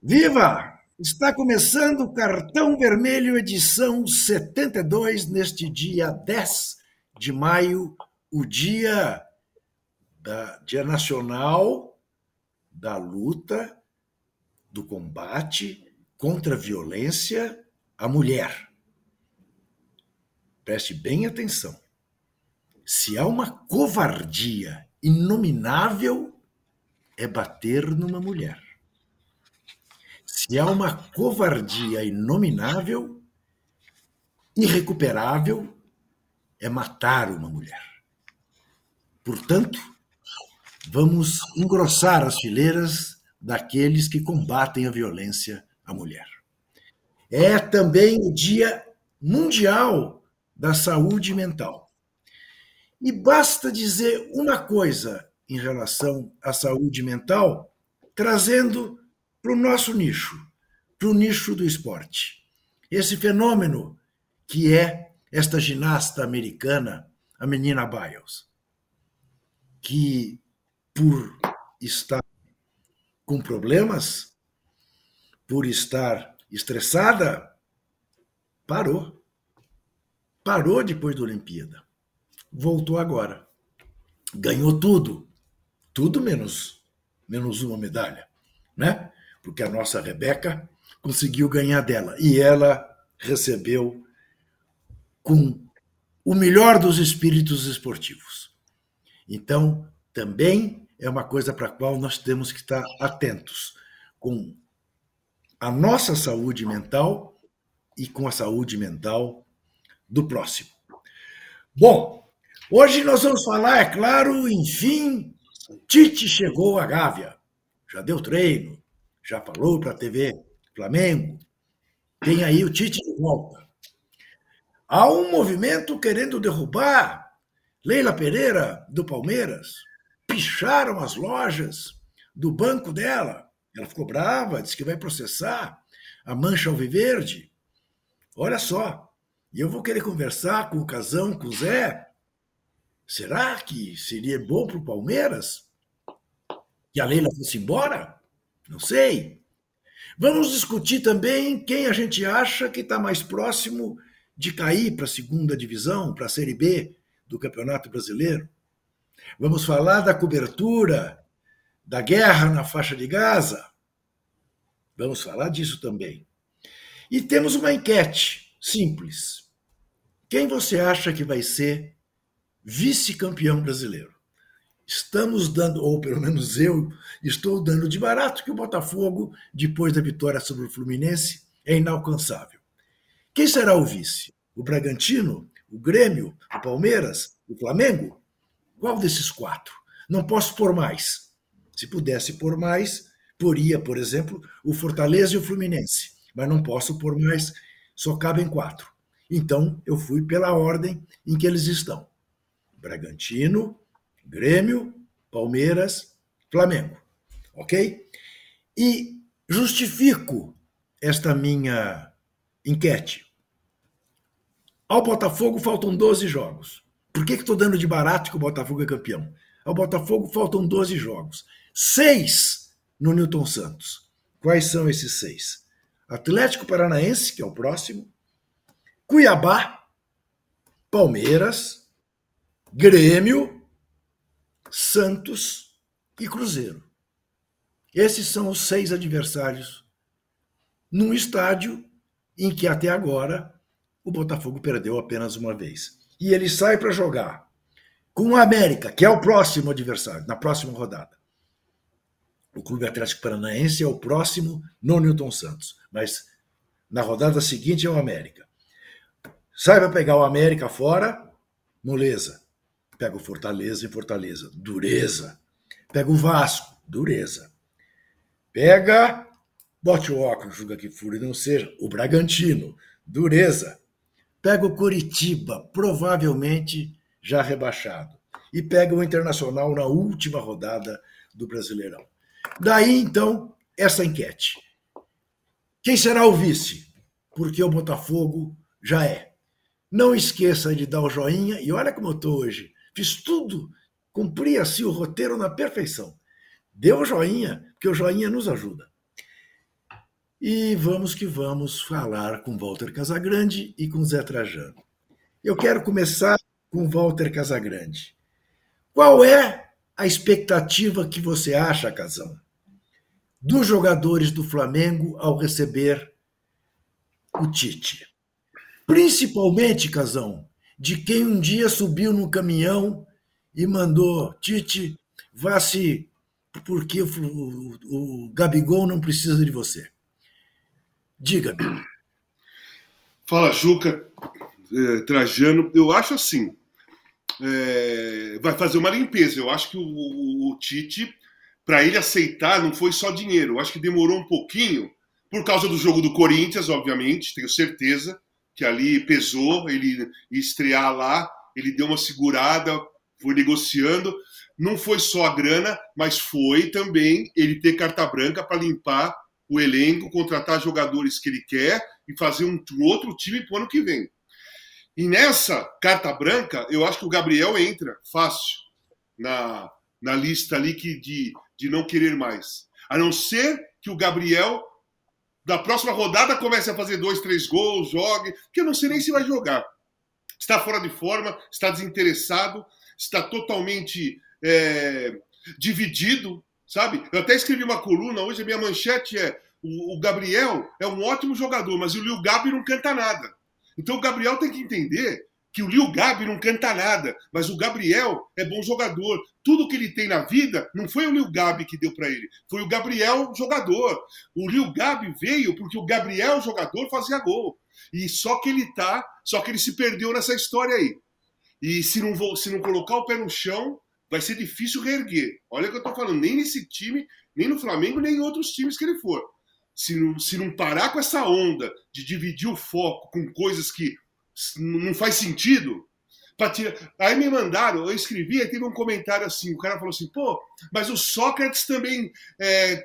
Viva! Está começando o Cartão Vermelho, edição 72, neste dia 10 de maio, o dia, da, dia nacional da luta, do combate contra a violência à mulher. Preste bem atenção. Se há uma covardia inominável, é bater numa mulher. Se há uma covardia inominável, irrecuperável, é matar uma mulher. Portanto, vamos engrossar as fileiras daqueles que combatem a violência à mulher. É também o Dia Mundial da Saúde Mental. E basta dizer uma coisa em relação à saúde mental, trazendo para o nosso nicho, para o nicho do esporte. Esse fenômeno que é esta ginasta americana, a menina Biles, que por estar com problemas, por estar estressada, parou. Parou depois da Olimpíada. Voltou agora. Ganhou tudo. Tudo menos menos uma medalha, né? Porque a nossa Rebeca conseguiu ganhar dela e ela recebeu com o melhor dos espíritos esportivos. Então, também é uma coisa para a qual nós temos que estar atentos com a nossa saúde mental e com a saúde mental do próximo. Bom, hoje nós vamos falar, é claro, enfim, Tite chegou à Gávea, já deu treino, já falou para a TV Flamengo, tem aí o Tite de volta. Há um movimento querendo derrubar Leila Pereira do Palmeiras. Picharam as lojas do banco dela. Ela ficou brava, disse que vai processar a Mancha Alviverde. Olha só, e eu vou querer conversar com o Casão, com o Zé. Será que seria bom para o Palmeiras que a Leila fosse embora? Não sei. Vamos discutir também quem a gente acha que está mais próximo de cair para a segunda divisão, para a Série B do Campeonato Brasileiro. Vamos falar da cobertura da guerra na faixa de Gaza. Vamos falar disso também. E temos uma enquete simples. Quem você acha que vai ser vice-campeão brasileiro? Estamos dando, ou pelo menos eu estou dando de barato, que o Botafogo, depois da vitória sobre o Fluminense, é inalcançável. Quem será o vice? O Bragantino? O Grêmio? O Palmeiras? O Flamengo? Qual desses quatro? Não posso pôr mais. Se pudesse pôr mais, poria, por exemplo, o Fortaleza e o Fluminense. Mas não posso pôr mais, só cabem quatro. Então, eu fui pela ordem em que eles estão: Bragantino, Grêmio, Palmeiras, Flamengo. Ok? E justifico esta minha enquete. Ao Botafogo faltam 12 jogos. Por que estou dando de barato que o Botafogo é campeão? Ao Botafogo faltam 12 jogos. Seis no Newton Santos. Quais são esses seis? Atlético Paranaense, que é o próximo, Cuiabá, Palmeiras, Grêmio, Santos e Cruzeiro. Esses são os seis adversários num estádio em que até agora o Botafogo perdeu apenas uma vez. E ele sai para jogar com o América, que é o próximo adversário, na próxima rodada. O Clube Atlético Paranaense é o próximo no Newton Santos, mas na rodada seguinte é o América. Sai para pegar o América fora, moleza. Pega o Fortaleza em Fortaleza, dureza. Pega o Vasco, dureza. Pega, bote o óculos, julga que fure não seja, o Bragantino, dureza. Pega o Curitiba, provavelmente já rebaixado. E pega o Internacional na última rodada do Brasileirão. Daí, então, essa enquete. Quem será o vice? Porque o Botafogo já é. Não esqueça de dar o joinha, e olha como eu estou hoje. Fiz tudo, cumpri assim o roteiro na perfeição. O joinha, porque o joinha nos ajuda. E vamos que vamos falar com Walter Casagrande e com Zé Trajano. Eu quero começar com Walter Casagrande. Qual é a expectativa que você acha, Casão, dos jogadores do Flamengo ao receber o Tite? Principalmente, Casão, de quem um dia subiu no caminhão e mandou Tite, vá-se, porque o, o, o Gabigol não precisa de você. Diga-me. Fala, Juca, é, Trajano. Eu acho assim. É, vai fazer uma limpeza. Eu acho que o, o, o Tite, para ele aceitar, não foi só dinheiro. Eu acho que demorou um pouquinho, por causa do jogo do Corinthians, obviamente, tenho certeza que ali pesou. Ele estrear lá, ele deu uma segurada, foi negociando. Não foi só a grana, mas foi também ele ter carta branca para limpar o elenco, contratar jogadores que ele quer e fazer um, um outro time para o ano que vem. E nessa carta branca, eu acho que o Gabriel entra fácil na, na lista ali que de, de não querer mais. A não ser que o Gabriel, da próxima rodada, comece a fazer dois, três gols, jogue, que eu não sei nem se vai jogar. Está fora de forma, está desinteressado, está totalmente é, dividido sabe? Eu até escrevi uma coluna hoje, a minha manchete é o, Gabriel é um ótimo jogador, mas o Lil Gabi não canta nada. Então o Gabriel tem que entender que o Lil Gabi não canta nada, mas o Gabriel é bom jogador. Tudo que ele tem na vida não foi o Lil Gabi que deu para ele, foi o Gabriel jogador. O Lil Gabi veio porque o Gabriel jogador fazia gol. E só que ele tá, só que ele se perdeu nessa história aí. E se não, se não colocar o pé no chão, vai ser difícil reerguer. Olha o que eu estou falando, nem nesse time, nem no Flamengo, nem em outros times que ele for. Se não, se não parar com essa onda de dividir o foco com coisas que não faz sentido, aí me mandaram, eu escrevi, aí teve um comentário assim, o cara falou assim, pô, mas o Sócrates também é,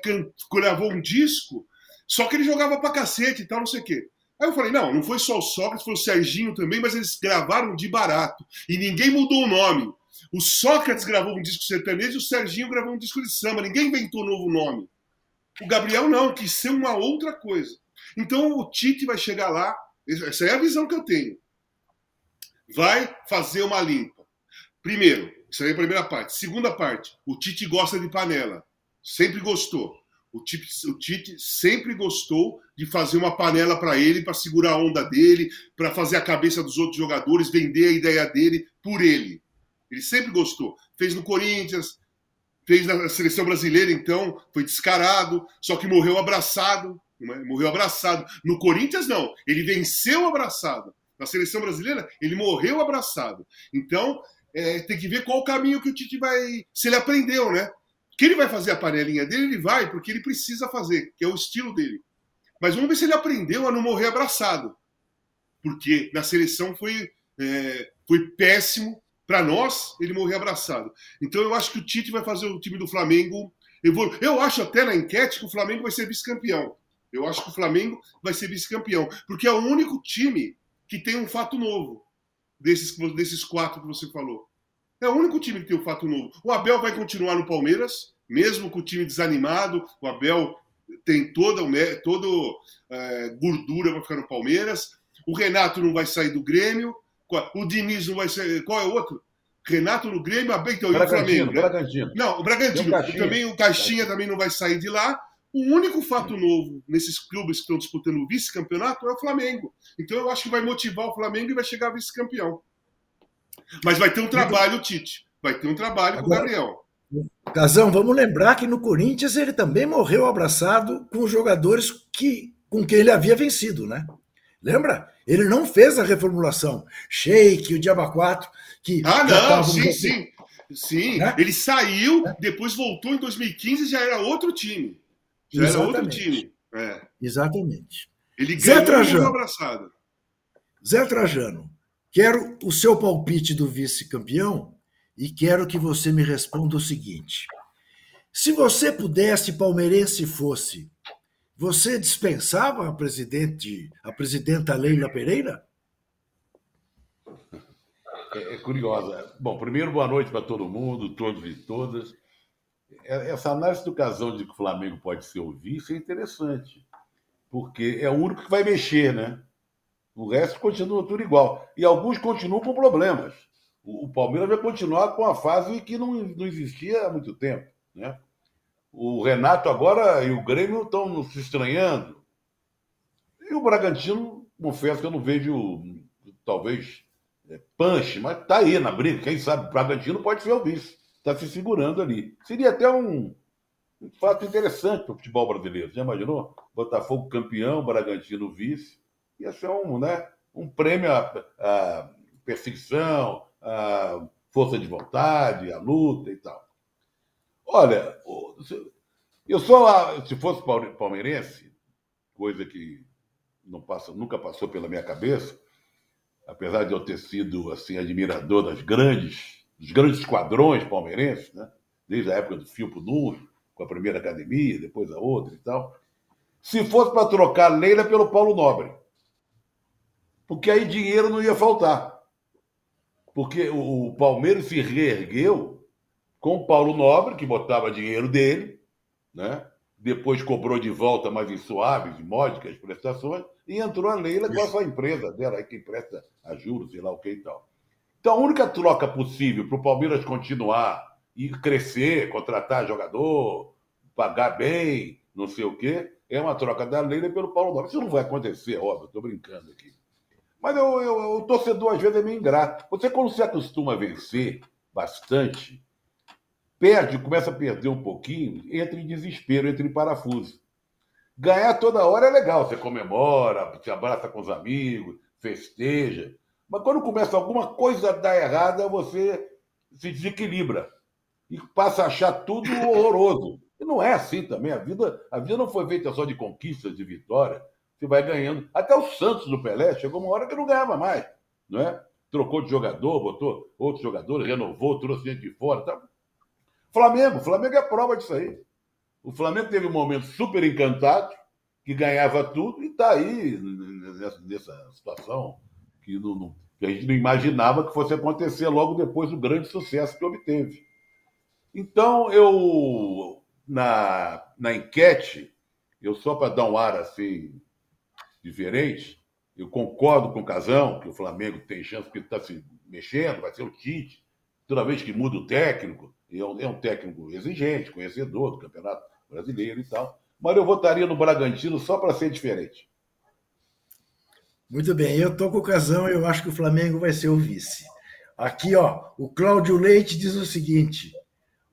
gravou um disco, só que ele jogava pra cacete e tal, não sei o quê. Aí eu falei, não, não foi só o Sócrates, foi o Serginho também, mas eles gravaram de barato. E ninguém mudou o nome. O Sócrates gravou um disco sertanejo e o Serginho gravou um disco de samba. Ninguém inventou um novo nome. O Gabriel não, quis ser uma outra coisa. Então o Tite vai chegar lá, essa é a visão que eu tenho. Vai fazer uma limpa. Primeiro, isso aí é a primeira parte. Segunda parte, o Tite gosta de panela. Sempre gostou. O Tite, o Tite sempre gostou de fazer uma panela para ele, para segurar a onda dele, para fazer a cabeça dos outros jogadores, vender a ideia dele por ele. Ele sempre gostou. Fez no Corinthians, fez na seleção brasileira, então, foi descarado, só que morreu abraçado. Morreu abraçado. No Corinthians, não. Ele venceu abraçado. Na seleção brasileira, ele morreu abraçado. Então, é, tem que ver qual o caminho que o Tite vai. Se ele aprendeu, né? Que ele vai fazer a panelinha dele, ele vai, porque ele precisa fazer, que é o estilo dele. Mas vamos ver se ele aprendeu a não morrer abraçado. Porque na seleção foi, é, foi péssimo, para nós, ele morrer abraçado. Então eu acho que o Tite vai fazer o time do Flamengo evoluir. Eu acho até na enquete que o Flamengo vai ser vice-campeão. Eu acho que o Flamengo vai ser vice-campeão. Porque é o único time que tem um fato novo desses, desses quatro que você falou. É o único time que tem um fato novo. O Abel vai continuar no Palmeiras, mesmo com o time desanimado. O Abel tem toda, toda é, gordura para ficar no Palmeiras. O Renato não vai sair do Grêmio. O Diniz não vai ser. Qual é o outro? Renato no Grêmio, a então, e o Flamengo. Né? Bragantino. Não, o Bragantino. Também o Caixinha também não vai sair de lá. O único fato novo nesses clubes que estão disputando o vice-campeonato é o Flamengo. Então eu acho que vai motivar o Flamengo e vai chegar vice-campeão. Mas vai ter um trabalho, Tite. Vai ter um trabalho com o Gabriel. Casão, vamos lembrar que no Corinthians ele também morreu abraçado com os jogadores que, com quem ele havia vencido, né? Lembra? Ele não fez a reformulação. Sheik, o Diaba 4, que. Ah, não, sim, sim. Sim, né? ele saiu, depois voltou em 2015 já era outro time. Já Exatamente. era outro time. É. Exatamente. Ele Zé Trajano. abraçado. Zé Trajano, quero o seu palpite do vice-campeão e quero que você me responda o seguinte: se você pudesse, palmeirense fosse, você dispensava a presidente, a presidenta Leila Pereira? É, é curiosa. Bom, primeiro, boa noite para todo mundo, todos e todas. É, essa análise do casão de que o Flamengo pode ser o vice é interessante, porque é o único que vai mexer, né? O resto continua tudo igual. E alguns continuam com problemas. O, Palmeiras vai continuar com a fase que não, não existia há muito tempo, né? O Renato agora e o Grêmio estão se estranhando. E o Bragantino, confesso que eu não vejo, talvez, é, punch, mas está aí na briga. Quem sabe o Bragantino pode ser o vice. Está se segurando ali. Seria até um, fato interessante para o futebol brasileiro. Já imaginou? Botafogo campeão, Bragantino vice. Ia ser um, né, um prêmio à, à perseguição, à força de vontade, à luta e tal. Olha, eu sou, se fosse palmeirense, coisa que não passa, nunca passou pela minha cabeça, apesar de eu ter sido assim admirador das grandes, dos grandes esquadrões palmeirenses, né? desde a época do Filpo Nunes, com a primeira academia, depois a outra e tal. Se fosse para trocar Leila pelo Paulo Nobre, porque aí dinheiro não ia faltar. Porque o Palmeiras se reergueu com o Paulo Nobre, que botava dinheiro dele, né? depois cobrou de volta, mas em suaves, módicas prestações, e entrou a Leila com a sua empresa dela, que empresta a juros, sei lá o que e tal. Então, a única troca possível para o Palmeiras continuar e crescer, contratar jogador, pagar bem, não sei o quê, é uma troca da Leila pelo Paulo Nobre. Isso não vai acontecer, óbvio, estou brincando aqui. Mas eu, eu, o torcedor, às vezes, é meio ingrato. Você, quando se acostuma a vencer bastante, perde, começa a perder um pouquinho, entra em desespero, entra em parafuso. Ganhar toda hora é legal, você comemora, se abraça com os amigos, festeja. Mas quando começa alguma coisa a dar errada, você se desequilibra e passa a achar tudo horroroso. E não é assim também. A vida, a vida não foi feita só de conquistas, de vitória. Você vai ganhando. Até o Santos do Pelé chegou uma hora que não ganhava mais, não é? Trocou de jogador, botou outros jogadores, renovou, trouxe gente de fora. Tá? Flamengo, Flamengo é prova disso aí. O Flamengo teve um momento super encantado, que ganhava tudo, e está aí nessa, nessa situação que, não, que, a gente não imaginava que fosse acontecer logo depois do grande sucesso que obteve. Então, eu, na, na enquete, eu só para dar um ar assim diferente, eu concordo com o Casão, que o Flamengo tem chance, porque está se mexendo, vai ser o Tite. Toda vez que muda o técnico, é um, é um técnico exigente, conhecedor do Campeonato Brasileiro e tal. Mas eu votaria no Bragantino só para ser diferente. Muito bem, eu estou com o Casão eu acho que o Flamengo vai ser o vice. Aqui, ó, o Cláudio Leite diz o seguinte: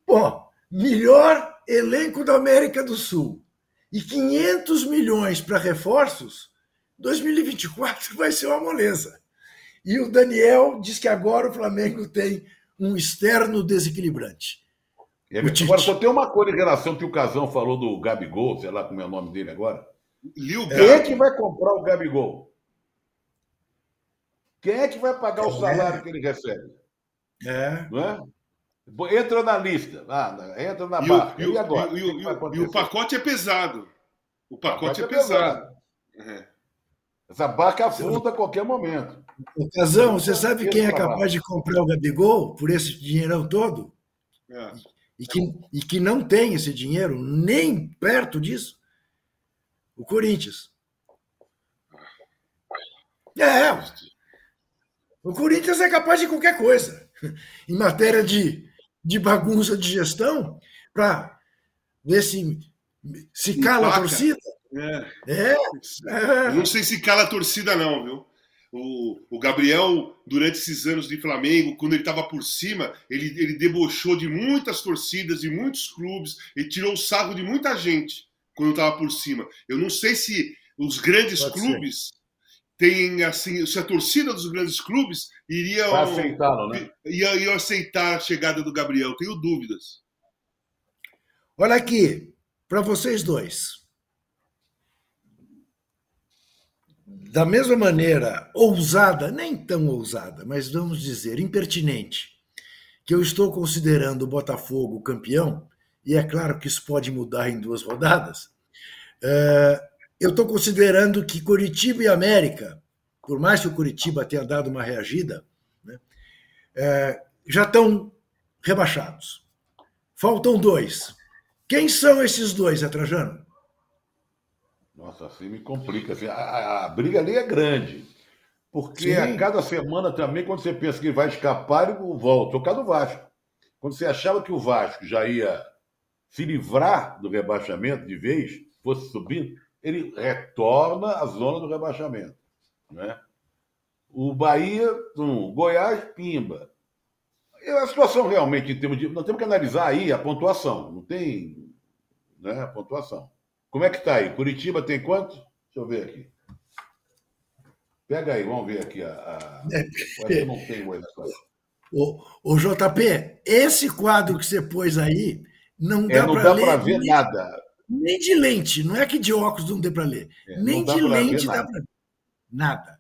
pô, melhor elenco da América do Sul e 500 milhões para reforços, 2024 vai ser uma moleza. E o Daniel diz que agora o Flamengo tem um externo desequilibrante. É, agora, só tem uma coisa em relação que o Casão falou do Gabigol, sei lá como é o nome dele agora. Lil Quem é que vai comprar o Gabigol? Quem é que vai pagar o é. salário que ele recebe? É. Não é? Entra na lista, ah, entra na barra. E, o, e, agora? E, o, e o, pacote é pesado. O pacote, o pacote é, é, pesado. pesado. É. Essa barca afunda a qualquer momento. Casão, você sabe quem é capaz de comprar o Gabigol por esse dinheirão todo? É. E, que, e que não tem esse dinheiro, nem perto disso? O Corinthians. É. O Corinthians é capaz de qualquer coisa. Em matéria de, de bagunça de gestão, para ver se, se cala a torcida. É. É. é. Não sei se cala a torcida, não, viu? O, o Gabriel, durante esses anos de Flamengo, quando ele estava por cima, ele, ele debochou de muitas torcidas, de muitos clubes, e tirou o sarro de muita gente quando estava por cima. Eu não sei se os grandes Pode clubes têm assim, se a torcida dos grandes clubes iria aceitá-lo, né? Ia, ia aceitar a chegada do Gabriel. Tenho dúvidas. Olha aqui, para vocês dois. da mesma maneira ousada, nem tão ousada, mas vamos dizer impertinente, que eu estou considerando o Botafogo campeão, e é claro que isso pode mudar em duas rodadas, eh, eu estou considerando que Curitiba e América, por mais que o Curitiba tenha dado uma reagida, né, eh, já estão rebaixados. Faltam dois. Quem são esses dois, Atrajano? Nossa, assim me complica. Assim, a, a, a briga ali é grande. Porque Sim. a cada semana também, quando você pensa que vai escapar, ele volta. O caso do Vasco. Quando você achava que o Vasco já ia se livrar do rebaixamento de vez, fosse subindo, ele retorna à zona do rebaixamento. Né? O Bahia, um, Goiás, Pimba. A situação realmente, em termos de. Nós temos que analisar aí a pontuação. Não tem. Né, a pontuação. Como é que está aí? Curitiba tem quanto? Deixa eu ver aqui. Pega aí, vamos ver aqui. A, a... É, não tem mais o, o JP, esse quadro que você pôs aí, não dá é, para ver nem, nada. Nem de lente, não é que de óculos não dê para ler. É, nem de lente dá para ver. Nada.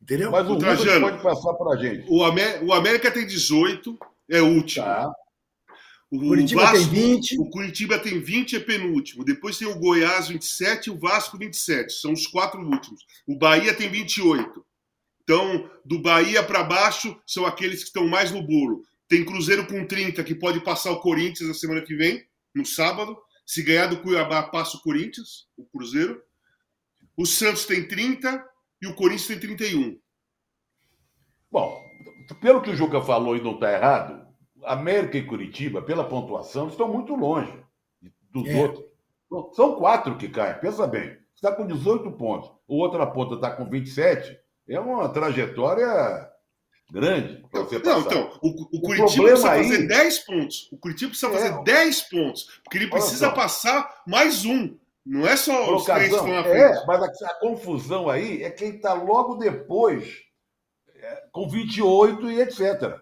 Entendeu? Mas o, o Trajano, pode passar para a gente. O, Amé o América tem 18, é o último. Tá. O Curitiba Vasco, tem 20. O Curitiba tem 20, é penúltimo. Depois tem o Goiás 27 e o Vasco 27. São os quatro últimos. O Bahia tem 28. Então, do Bahia para baixo, são aqueles que estão mais no bolo. Tem Cruzeiro com 30, que pode passar o Corinthians na semana que vem, no sábado. Se ganhar do Cuiabá, passa o Corinthians, o Cruzeiro. O Santos tem 30 e o Corinthians tem 31. Bom, pelo que o Juca falou e não está errado, América e Curitiba, pela pontuação, estão muito longe dos é. outros. São quatro que caem, pensa bem. Está com 18 pontos, o outra ponta está com 27, é uma trajetória grande passar. Não, então, o, o, o Curitiba precisa aí... fazer 10 pontos. O Curitiba precisa fazer é. 10 pontos, porque ele precisa passar mais um. Não é só os três que estão na frente. É, mas a, a confusão aí é quem está logo depois, é, com 28 e etc.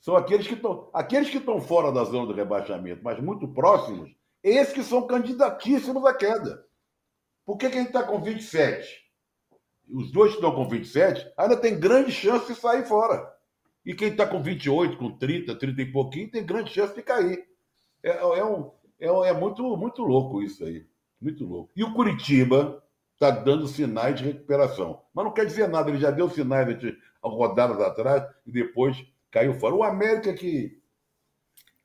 São aqueles que estão aqueles que estão fora da zona do rebaixamento, mas muito próximos, esses que são candidatíssimos à queda. Por que quem está com 27? Os dois que estão com 27 ainda tem grande chance de sair fora. E quem está com 28, com 30, 30 e pouquinho, tem grande chance de cair. É, é, um, é, é muito, muito louco isso aí. Muito louco. E o Curitiba está dando sinais de recuperação. Mas não quer dizer nada, ele já deu sinais de rodadas atrás e depois caiu fora. O América que.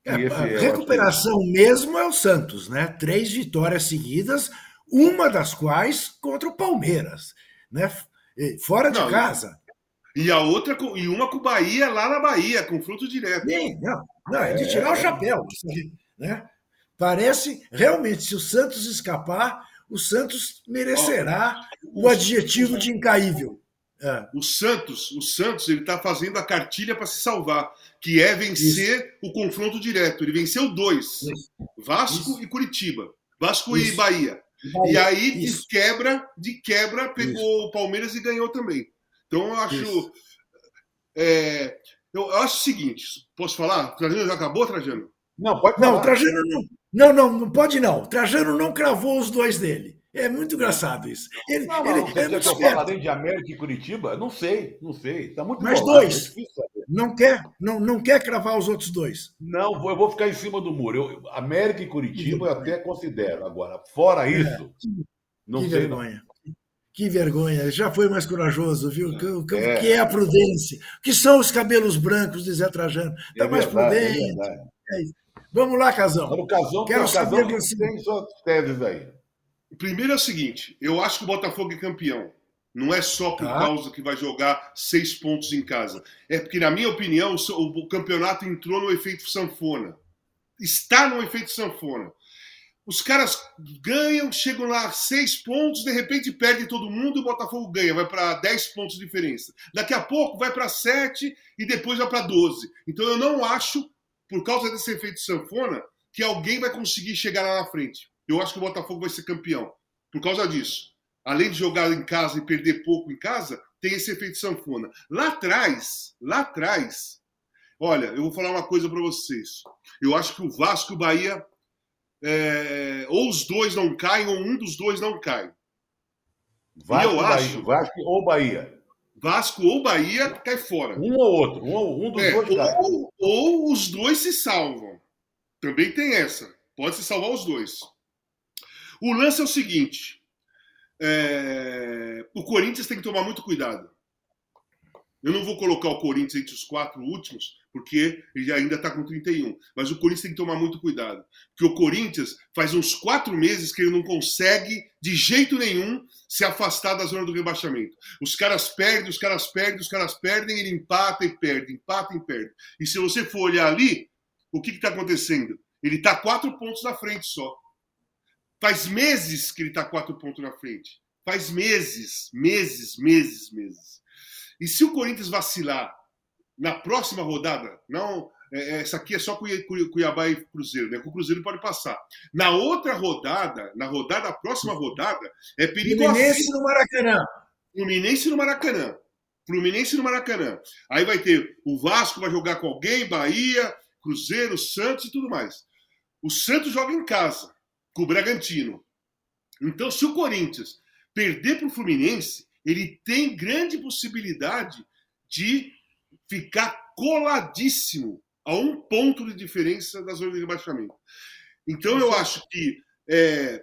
que é, a é recuperação mesmo é o Santos, né? Três vitórias seguidas, uma das quais contra o Palmeiras, né? Fora de não, casa. E a outra, e uma com o Bahia lá na Bahia, confronto direto. Sim, não, não, é de tirar o chapéu. Né? Parece realmente, se o Santos escapar, o Santos merecerá o adjetivo de incaível. É. O Santos, o Santos, ele está fazendo a cartilha para se salvar, que é vencer Isso. o confronto direto. Ele venceu dois: Isso. Vasco Isso. e Curitiba, Vasco e Bahia. E aí de quebra, de quebra, pegou o Palmeiras e ganhou também. Então eu acho, é, eu acho o seguinte: posso falar? Trajano já acabou, Trajano? Não, pode falar. Não, Trajano não. Não, não, não pode não. Trajano não cravou os dois dele. É muito engraçado isso. Ele, não, ele, não, é muito eu além de América e Curitiba? Não sei, não sei. Tá muito Mas bom, dois. É não quer, não, não quer cravar os outros dois. Não, eu vou ficar em cima do muro. Eu, América e Curitiba eu até considero. Agora, fora é, isso, é. não que sei. Vergonha. Não. Que vergonha. Já foi mais corajoso, viu? O que, é. que é a prudência? O que são os cabelos brancos de Zé Trajano? Está é mais verdade, é prudente. É. Vamos lá, Casão. Vamos, Casão, Quero saber Casão que tem suas teses aí. Primeiro é o seguinte: eu acho que o Botafogo é campeão. Não é só por tá. causa que vai jogar seis pontos em casa. É porque, na minha opinião, o campeonato entrou no efeito sanfona. Está no efeito sanfona. Os caras ganham, chegam lá seis pontos, de repente perde todo mundo e o Botafogo ganha, vai para dez pontos de diferença. Daqui a pouco vai para sete e depois vai para doze. Então eu não acho, por causa desse efeito sanfona, que alguém vai conseguir chegar lá na frente. Eu acho que o Botafogo vai ser campeão. Por causa disso. Além de jogar em casa e perder pouco em casa, tem esse efeito sanfona. Lá atrás, lá atrás, olha, eu vou falar uma coisa para vocês. Eu acho que o Vasco e o Bahia, é, ou os dois não caem, ou um dos dois não cai. Vasco, eu acho, Vasco ou Bahia. Vasco ou Bahia cai fora. Um ou outro, um, um dos é, dois ou, ou os dois se salvam. Também tem essa. Pode se salvar os dois. O lance é o seguinte: é... o Corinthians tem que tomar muito cuidado. Eu não vou colocar o Corinthians entre os quatro últimos, porque ele ainda está com 31. Mas o Corinthians tem que tomar muito cuidado. Porque o Corinthians faz uns quatro meses que ele não consegue, de jeito nenhum, se afastar da zona do rebaixamento. Os caras perdem, os caras perdem, os caras perdem, ele empata e perde, empata e perde. E se você for olhar ali, o que está acontecendo? Ele está quatro pontos na frente só. Faz meses que ele está quatro pontos na frente. Faz meses, meses, meses, meses. E se o Corinthians vacilar na próxima rodada, não, é, é essa aqui é só Cuiabá e Cruzeiro, né? O Cruzeiro pode passar. Na outra rodada, na rodada, a próxima rodada, é perigoso. Fluminense no Maracanã. Fluminense no Maracanã. Fluminense no Maracanã. Aí vai ter o Vasco vai jogar com alguém, Bahia, Cruzeiro, Santos e tudo mais. O Santos joga em casa com o Bragantino. Então, se o Corinthians perder para o Fluminense, ele tem grande possibilidade de ficar coladíssimo a um ponto de diferença da zona de rebaixamento. Então eu acho que, é,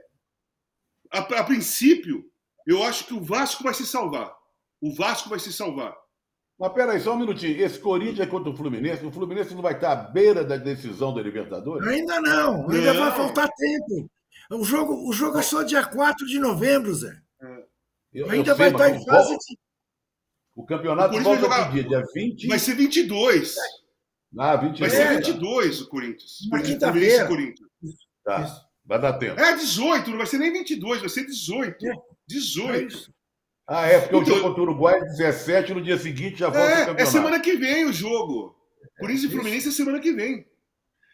a, a, princípio, eu acho que o Vasco vai se salvar. O Vasco vai se salvar. Mas peraí, só um minutinho. Esse Corinthians é contra o Fluminense, o Fluminense não vai estar à beira da decisão da Libertadores? Ainda não, ainda não. vai faltar tempo. O jogo, o jogo é só dia 4 de novembro, Zé. Eu, Ainda eu vai sei, estar em fase de... O campeonato o volta jogar... dia? Dia 20? Vai ser 22. Ah, 22. Vai ser 22 o Corinthians. Na quinta-feira. Tá. Vai dar tempo. É 18, não vai ser nem 22, vai ser 18. É. 18. É ah, é, porque então, o jogo contra o Uruguai é 17, no dia seguinte já volta é, o campeonato. É semana que vem o jogo. Corinthians e Fluminense é semana que vem.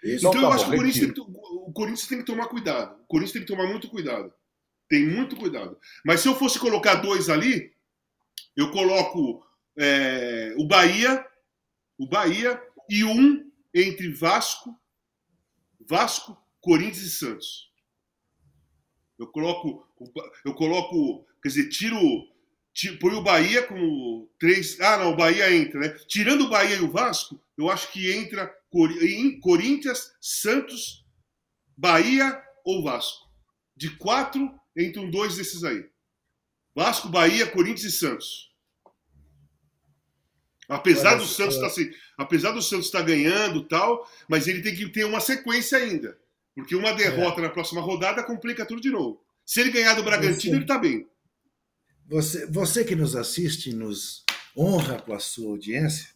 Isso. Então, tá eu bom, acho que o Corinthians, que, o Corinthians tem que tomar cuidado. O Corinthians tem que tomar muito cuidado. Tem muito cuidado. Mas se eu fosse colocar dois ali, eu coloco é, o Bahia, o Bahia e um entre Vasco, Vasco, Corinthians e Santos. Eu coloco, eu coloco, quer dizer, tiro, tiro põe o Bahia com três. Ah, não, o Bahia entra, né? Tirando o Bahia e o Vasco, eu acho que entra em Corinthians, Santos, Bahia ou Vasco. De quatro, entre um dois desses aí. Vasco, Bahia, Corinthians e Santos. Apesar do Santos estar é... assim, apesar do Santos estar ganhando tal, mas ele tem que ter uma sequência ainda, porque uma derrota é. na próxima rodada complica tudo de novo. Se ele ganhar do Bragantino, você, ele está bem. Você, você que nos assiste, nos honra com a sua audiência,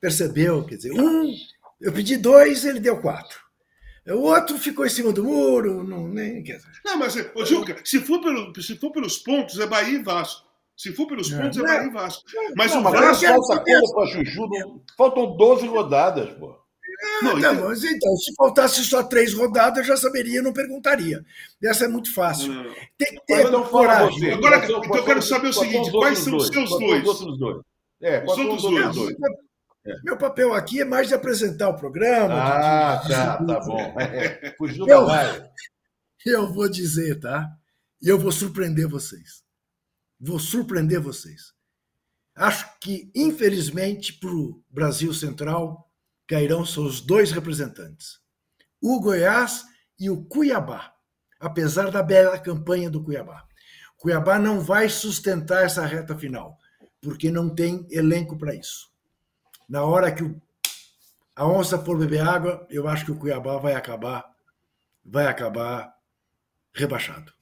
percebeu, quer dizer, um, eu pedi dois, ele deu quatro. O outro ficou em cima do muro, não, nem. Não, mas, ô, Juca, se for, pelo, se for pelos pontos, é Bahia e Vasco. Se for pelos pontos, é, é Bahia e Vasco. Mas não, o Vasco. Falta coisa para Chuchu, não... faltam 12 rodadas, pô. É, não, tá, então... Mas, então, se faltasse só três rodadas, eu já saberia, não perguntaria. Essa é muito fácil. Não. Tem que ter então, coragem. Agora, então eu quero saber o seguinte: quais são os seus dois? Os dois. É, os outros dois. dois. É. Meu papel aqui é mais de apresentar o programa. Ah, de, tá, tá bom. É, fugiu eu, eu vou dizer, tá? E eu vou surpreender vocês. Vou surpreender vocês. Acho que, infelizmente, para o Brasil Central, cairão seus dois representantes: o Goiás e o Cuiabá, apesar da bela campanha do Cuiabá. Cuiabá não vai sustentar essa reta final, porque não tem elenco para isso na hora que o, a onça for beber água, eu acho que o Cuiabá vai acabar, vai acabar rebaixado.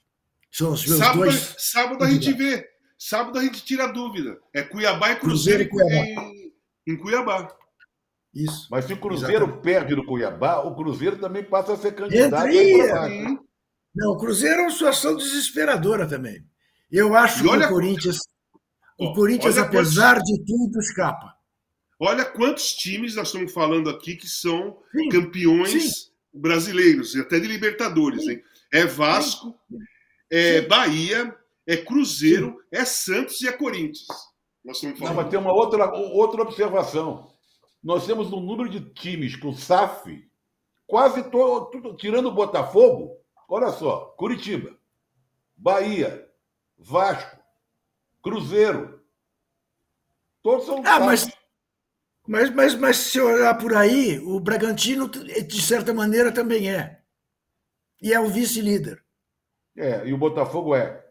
São os meus sábado, dois. Sábado a gente vê. Sábado a gente tira a dúvida. É Cuiabá e Cruzeiro, Cruzeiro e Cuiabá. Em, em, Cuiabá. Isso. Mas se o Cruzeiro Exatamente. perde no Cuiabá, o Cruzeiro também passa a ser candidato. Entria. Não, o Cruzeiro é uma situação desesperadora também. Eu acho que o Corinthians, o Corinthians, apesar de tudo, escapa. Olha quantos times nós estamos falando aqui que são sim, campeões sim. brasileiros, até de Libertadores. Sim. Hein? É Vasco, é Bahia, é Cruzeiro, é Santos e é Corinthians. Nós estamos falando. Não, mas tem uma outra, outra observação. Nós temos um número de times com SAF, quase todo, tirando o Botafogo, olha só, Curitiba, Bahia, Vasco, Cruzeiro. Todos são. Ah, SAF. mas mas, mas, mas se olhar por aí, o Bragantino, de certa maneira, também é. E é o vice-líder. É, e o Botafogo é.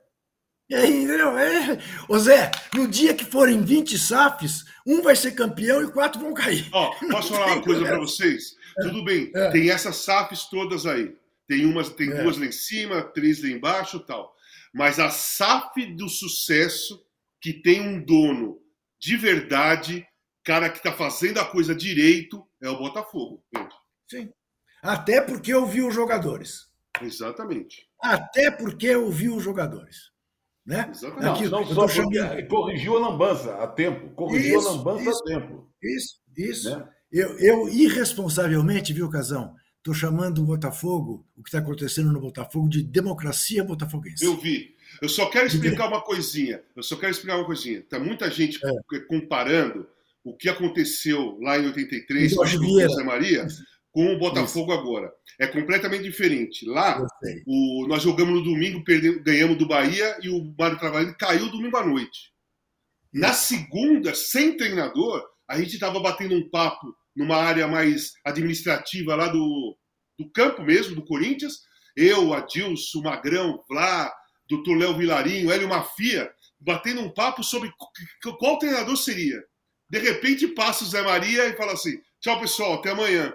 É, entendeu? É. Ô Zé, no dia que forem 20 SAFs, um vai ser campeão e quatro vão cair. Ó, posso falar uma coisa para vocês? Tudo bem, é. tem essas SAFs todas aí. Tem umas, tem é. duas lá em cima, três lá embaixo tal. Mas a SAF do sucesso, que tem um dono de verdade, cara que está fazendo a coisa direito, é o Botafogo. Sim. Até porque eu vi os jogadores. Exatamente. Até porque eu vi os jogadores. Né? Exatamente. Aqui, não, só chamando... corrigiu a lambança a tempo. Corrigiu isso, a lambança isso, a tempo. Isso, isso. Né? Eu, eu, irresponsavelmente, viu, Casão? Estou chamando o Botafogo, o que está acontecendo no Botafogo, de democracia botafoguense. Eu vi. Eu só quero explicar uma coisinha. Eu só quero explicar uma coisinha. Tá muita gente é. comparando o que aconteceu lá em 83 com o José Maria com o Botafogo Isso. agora. É completamente diferente. Lá, o, nós jogamos no domingo, perdemos, ganhamos do Bahia e o Mário Trabalho caiu domingo à noite. Na segunda, sem treinador, a gente estava batendo um papo numa área mais administrativa lá do, do campo mesmo, do Corinthians. Eu, Adilson, Magrão, Vlá, doutor Léo Vilarinho, Hélio Mafia, batendo um papo sobre qual treinador seria. De repente passa o Zé Maria e fala assim: tchau, pessoal, até amanhã.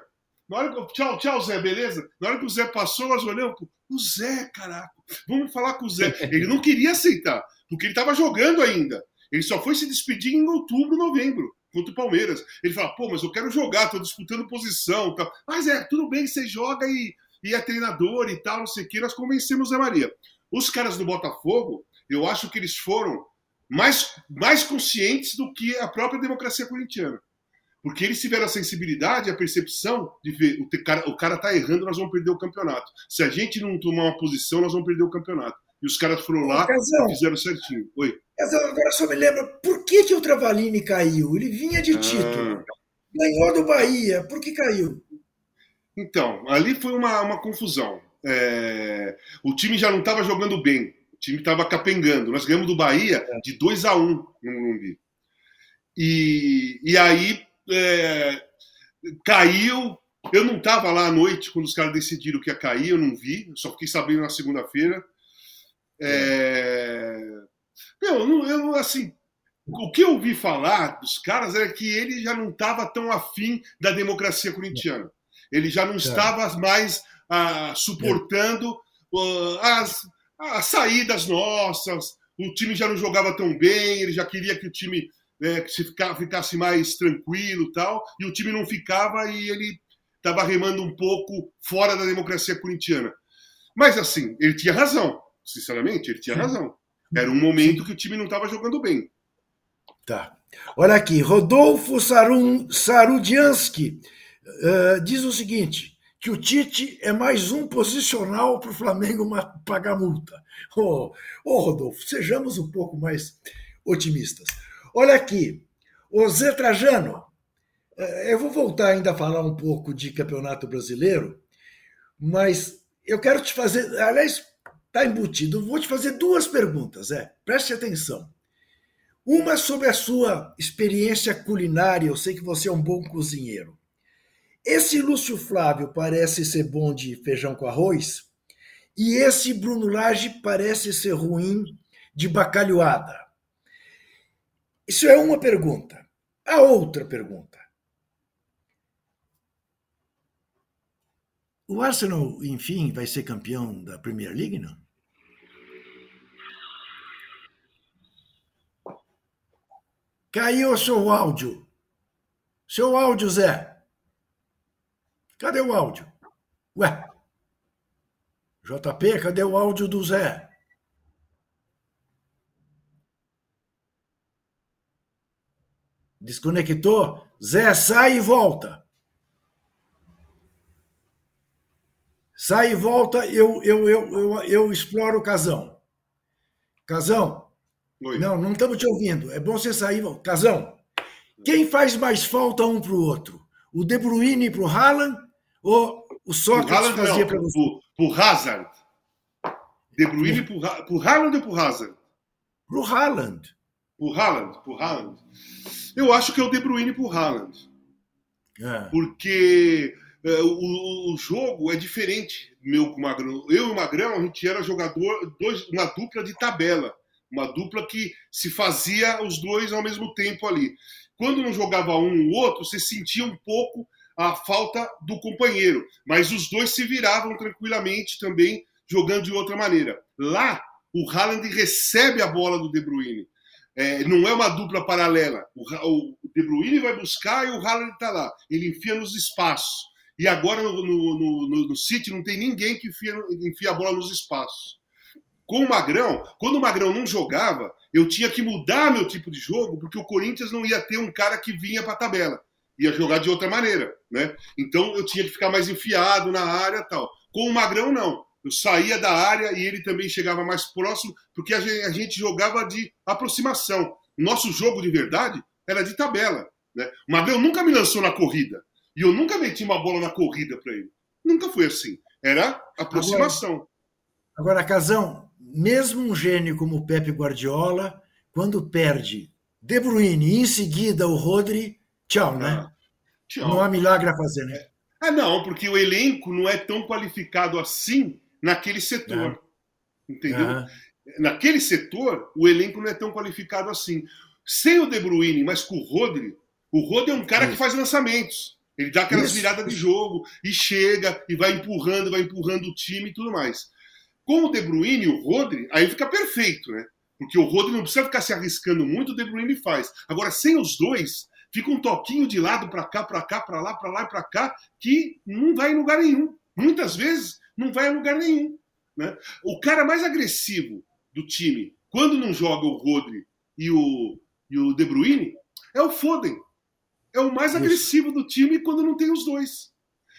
Na hora que, tchau, tchau, Zé, beleza? Na hora que o Zé passou, nós olhamos, o Zé, caraca, vamos falar com o Zé. Ele não queria aceitar, porque ele estava jogando ainda. Ele só foi se despedir em outubro, novembro, contra o Palmeiras. Ele fala, pô, mas eu quero jogar, tô disputando posição. Tal. Mas é, tudo bem, você joga e, e é treinador e tal, não sei o que. Nós convencemos o Zé Maria. Os caras do Botafogo, eu acho que eles foram mais, mais conscientes do que a própria democracia corintiana. Porque eles tiveram a sensibilidade, a percepção de ver o cara, o cara tá errando, nós vamos perder o campeonato. Se a gente não tomar uma posição, nós vamos perder o campeonato. E os caras foram lá e fizeram certinho. Oi. Casão, agora só me lembra, por que, que o Travalini caiu? Ele vinha de título. Ah. Ganhou do Bahia. Por que caiu? Então, ali foi uma, uma confusão. É... O time já não estava jogando bem. O time estava capengando. Nós ganhamos do Bahia de 2 a 1 um no Morumbi. E, e aí é, caiu. Eu não estava lá à noite quando os caras decidiram que ia cair, eu não vi, só fiquei sabendo na segunda-feira. É, eu, eu, assim, o que eu ouvi falar dos caras era que ele já não estava tão afim da democracia corintiana. Ele já não estava mais ah, suportando ah, as, as saídas nossas, o time já não jogava tão bem, ele já queria que o time é, que se ficar, ficasse mais tranquilo tal, e o time não ficava e ele estava remando um pouco fora da democracia corintiana. Mas assim, ele tinha razão, sinceramente, ele tinha razão. Era um momento que o time não estava jogando bem. Tá. Olha aqui, Rodolfo Sarum, Sarudiansky uh, diz o seguinte: que o Tite é mais um posicional para o Flamengo pagar multa. Ô, oh, oh, Rodolfo, sejamos um pouco mais otimistas. Olha aqui, o Zé Trajano, é, eu vou voltar ainda a falar um pouco de campeonato brasileiro, mas eu quero te fazer, aliás, está embutido, vou te fazer duas perguntas, Zé, preste atenção. Uma sobre a sua experiência culinária, eu sei que você é um bom cozinheiro. Esse Lúcio Flávio parece ser bom de feijão com arroz, e esse Bruno Lage parece ser ruim de bacalhoada. Isso é uma pergunta. A outra pergunta. O Arsenal, enfim, vai ser campeão da Premier League, não? Caiu o seu áudio. Seu áudio, Zé. Cadê o áudio? Ué. JP, cadê o áudio do Zé? Desconectou? Zé, sai e volta. Sai e volta, eu, eu, eu, eu, eu exploro o casão. Casão? Oi. Não, não estamos te ouvindo. É bom você sair. Casão, quem faz mais falta um para o outro? O De Bruyne para o Haaland ou o Sócrates fazia para você? Para o Hazard. De Bruyne para o Haaland ou para o Hazard? Para o Haaland. Para o Haaland? O Haaland. Eu acho que é o De Bruyne pro Haaland. É. Porque é, o, o, jogo é diferente meu com o Magrão. Eu e o Magrão, a gente era jogador, dois, uma dupla de tabela. Uma dupla que se fazia os dois ao mesmo tempo ali. Quando não jogava um ou outro, você sentia um pouco a falta do companheiro, mas os dois se viravam tranquilamente também jogando de outra maneira. Lá, o Haaland recebe a bola do De Bruyne. É, não é uma dupla paralela. O, o, De Bruyne vai buscar e o Haaland está lá. Ele enfia nos espaços. E agora no, no, no, no City não tem ninguém que enfia, enfia a bola nos espaços. Com o Magrão, quando o Magrão não jogava, eu tinha que mudar meu tipo de jogo, porque o Corinthians não ia ter um cara que vinha para a tabela. Ia jogar de outra maneira. Né? Então eu tinha que ficar mais enfiado na área tal. Com o Magrão, não eu saía da área e ele também chegava mais próximo, porque a gente, a gente jogava de aproximação. Nosso jogo de verdade era de tabela. Né? O Magrão nunca me lançou na corrida. E eu nunca meti uma bola na corrida para ele. Nunca foi assim. Era aproximação. Agora, agora, Casão, mesmo um gênio como o Pepe Guardiola, quando perde De Bruyne e em seguida o Rodri, tchau, né? Ah, tchau. Não há milagre a fazer, né? Ah, não, porque o elenco não é tão qualificado assim naquele setor. É. Entendeu? É. Naquele setor, o elenco não é tão qualificado assim. Sem o De Bruyne, mas com o Rodri, o Rodri é um cara que faz lançamentos. Ele dá aquelas Isso. viradas de jogo e chega e vai empurrando, vai empurrando o time e tudo mais. Com o De Bruyne e o Rodri, aí fica perfeito, né? Porque o Rodri não precisa ficar se arriscando muito, o De Bruyne faz. Agora, sem os dois, fica um toquinho de lado para cá, para cá, para lá, para lá e para cá, que não vai em lugar nenhum. Muitas vezes não vai a lugar nenhum. Né? O cara mais agressivo do time, quando não joga o Rodri e o, e o De Bruyne, é o Foden. É o mais isso. agressivo do time quando não tem os dois.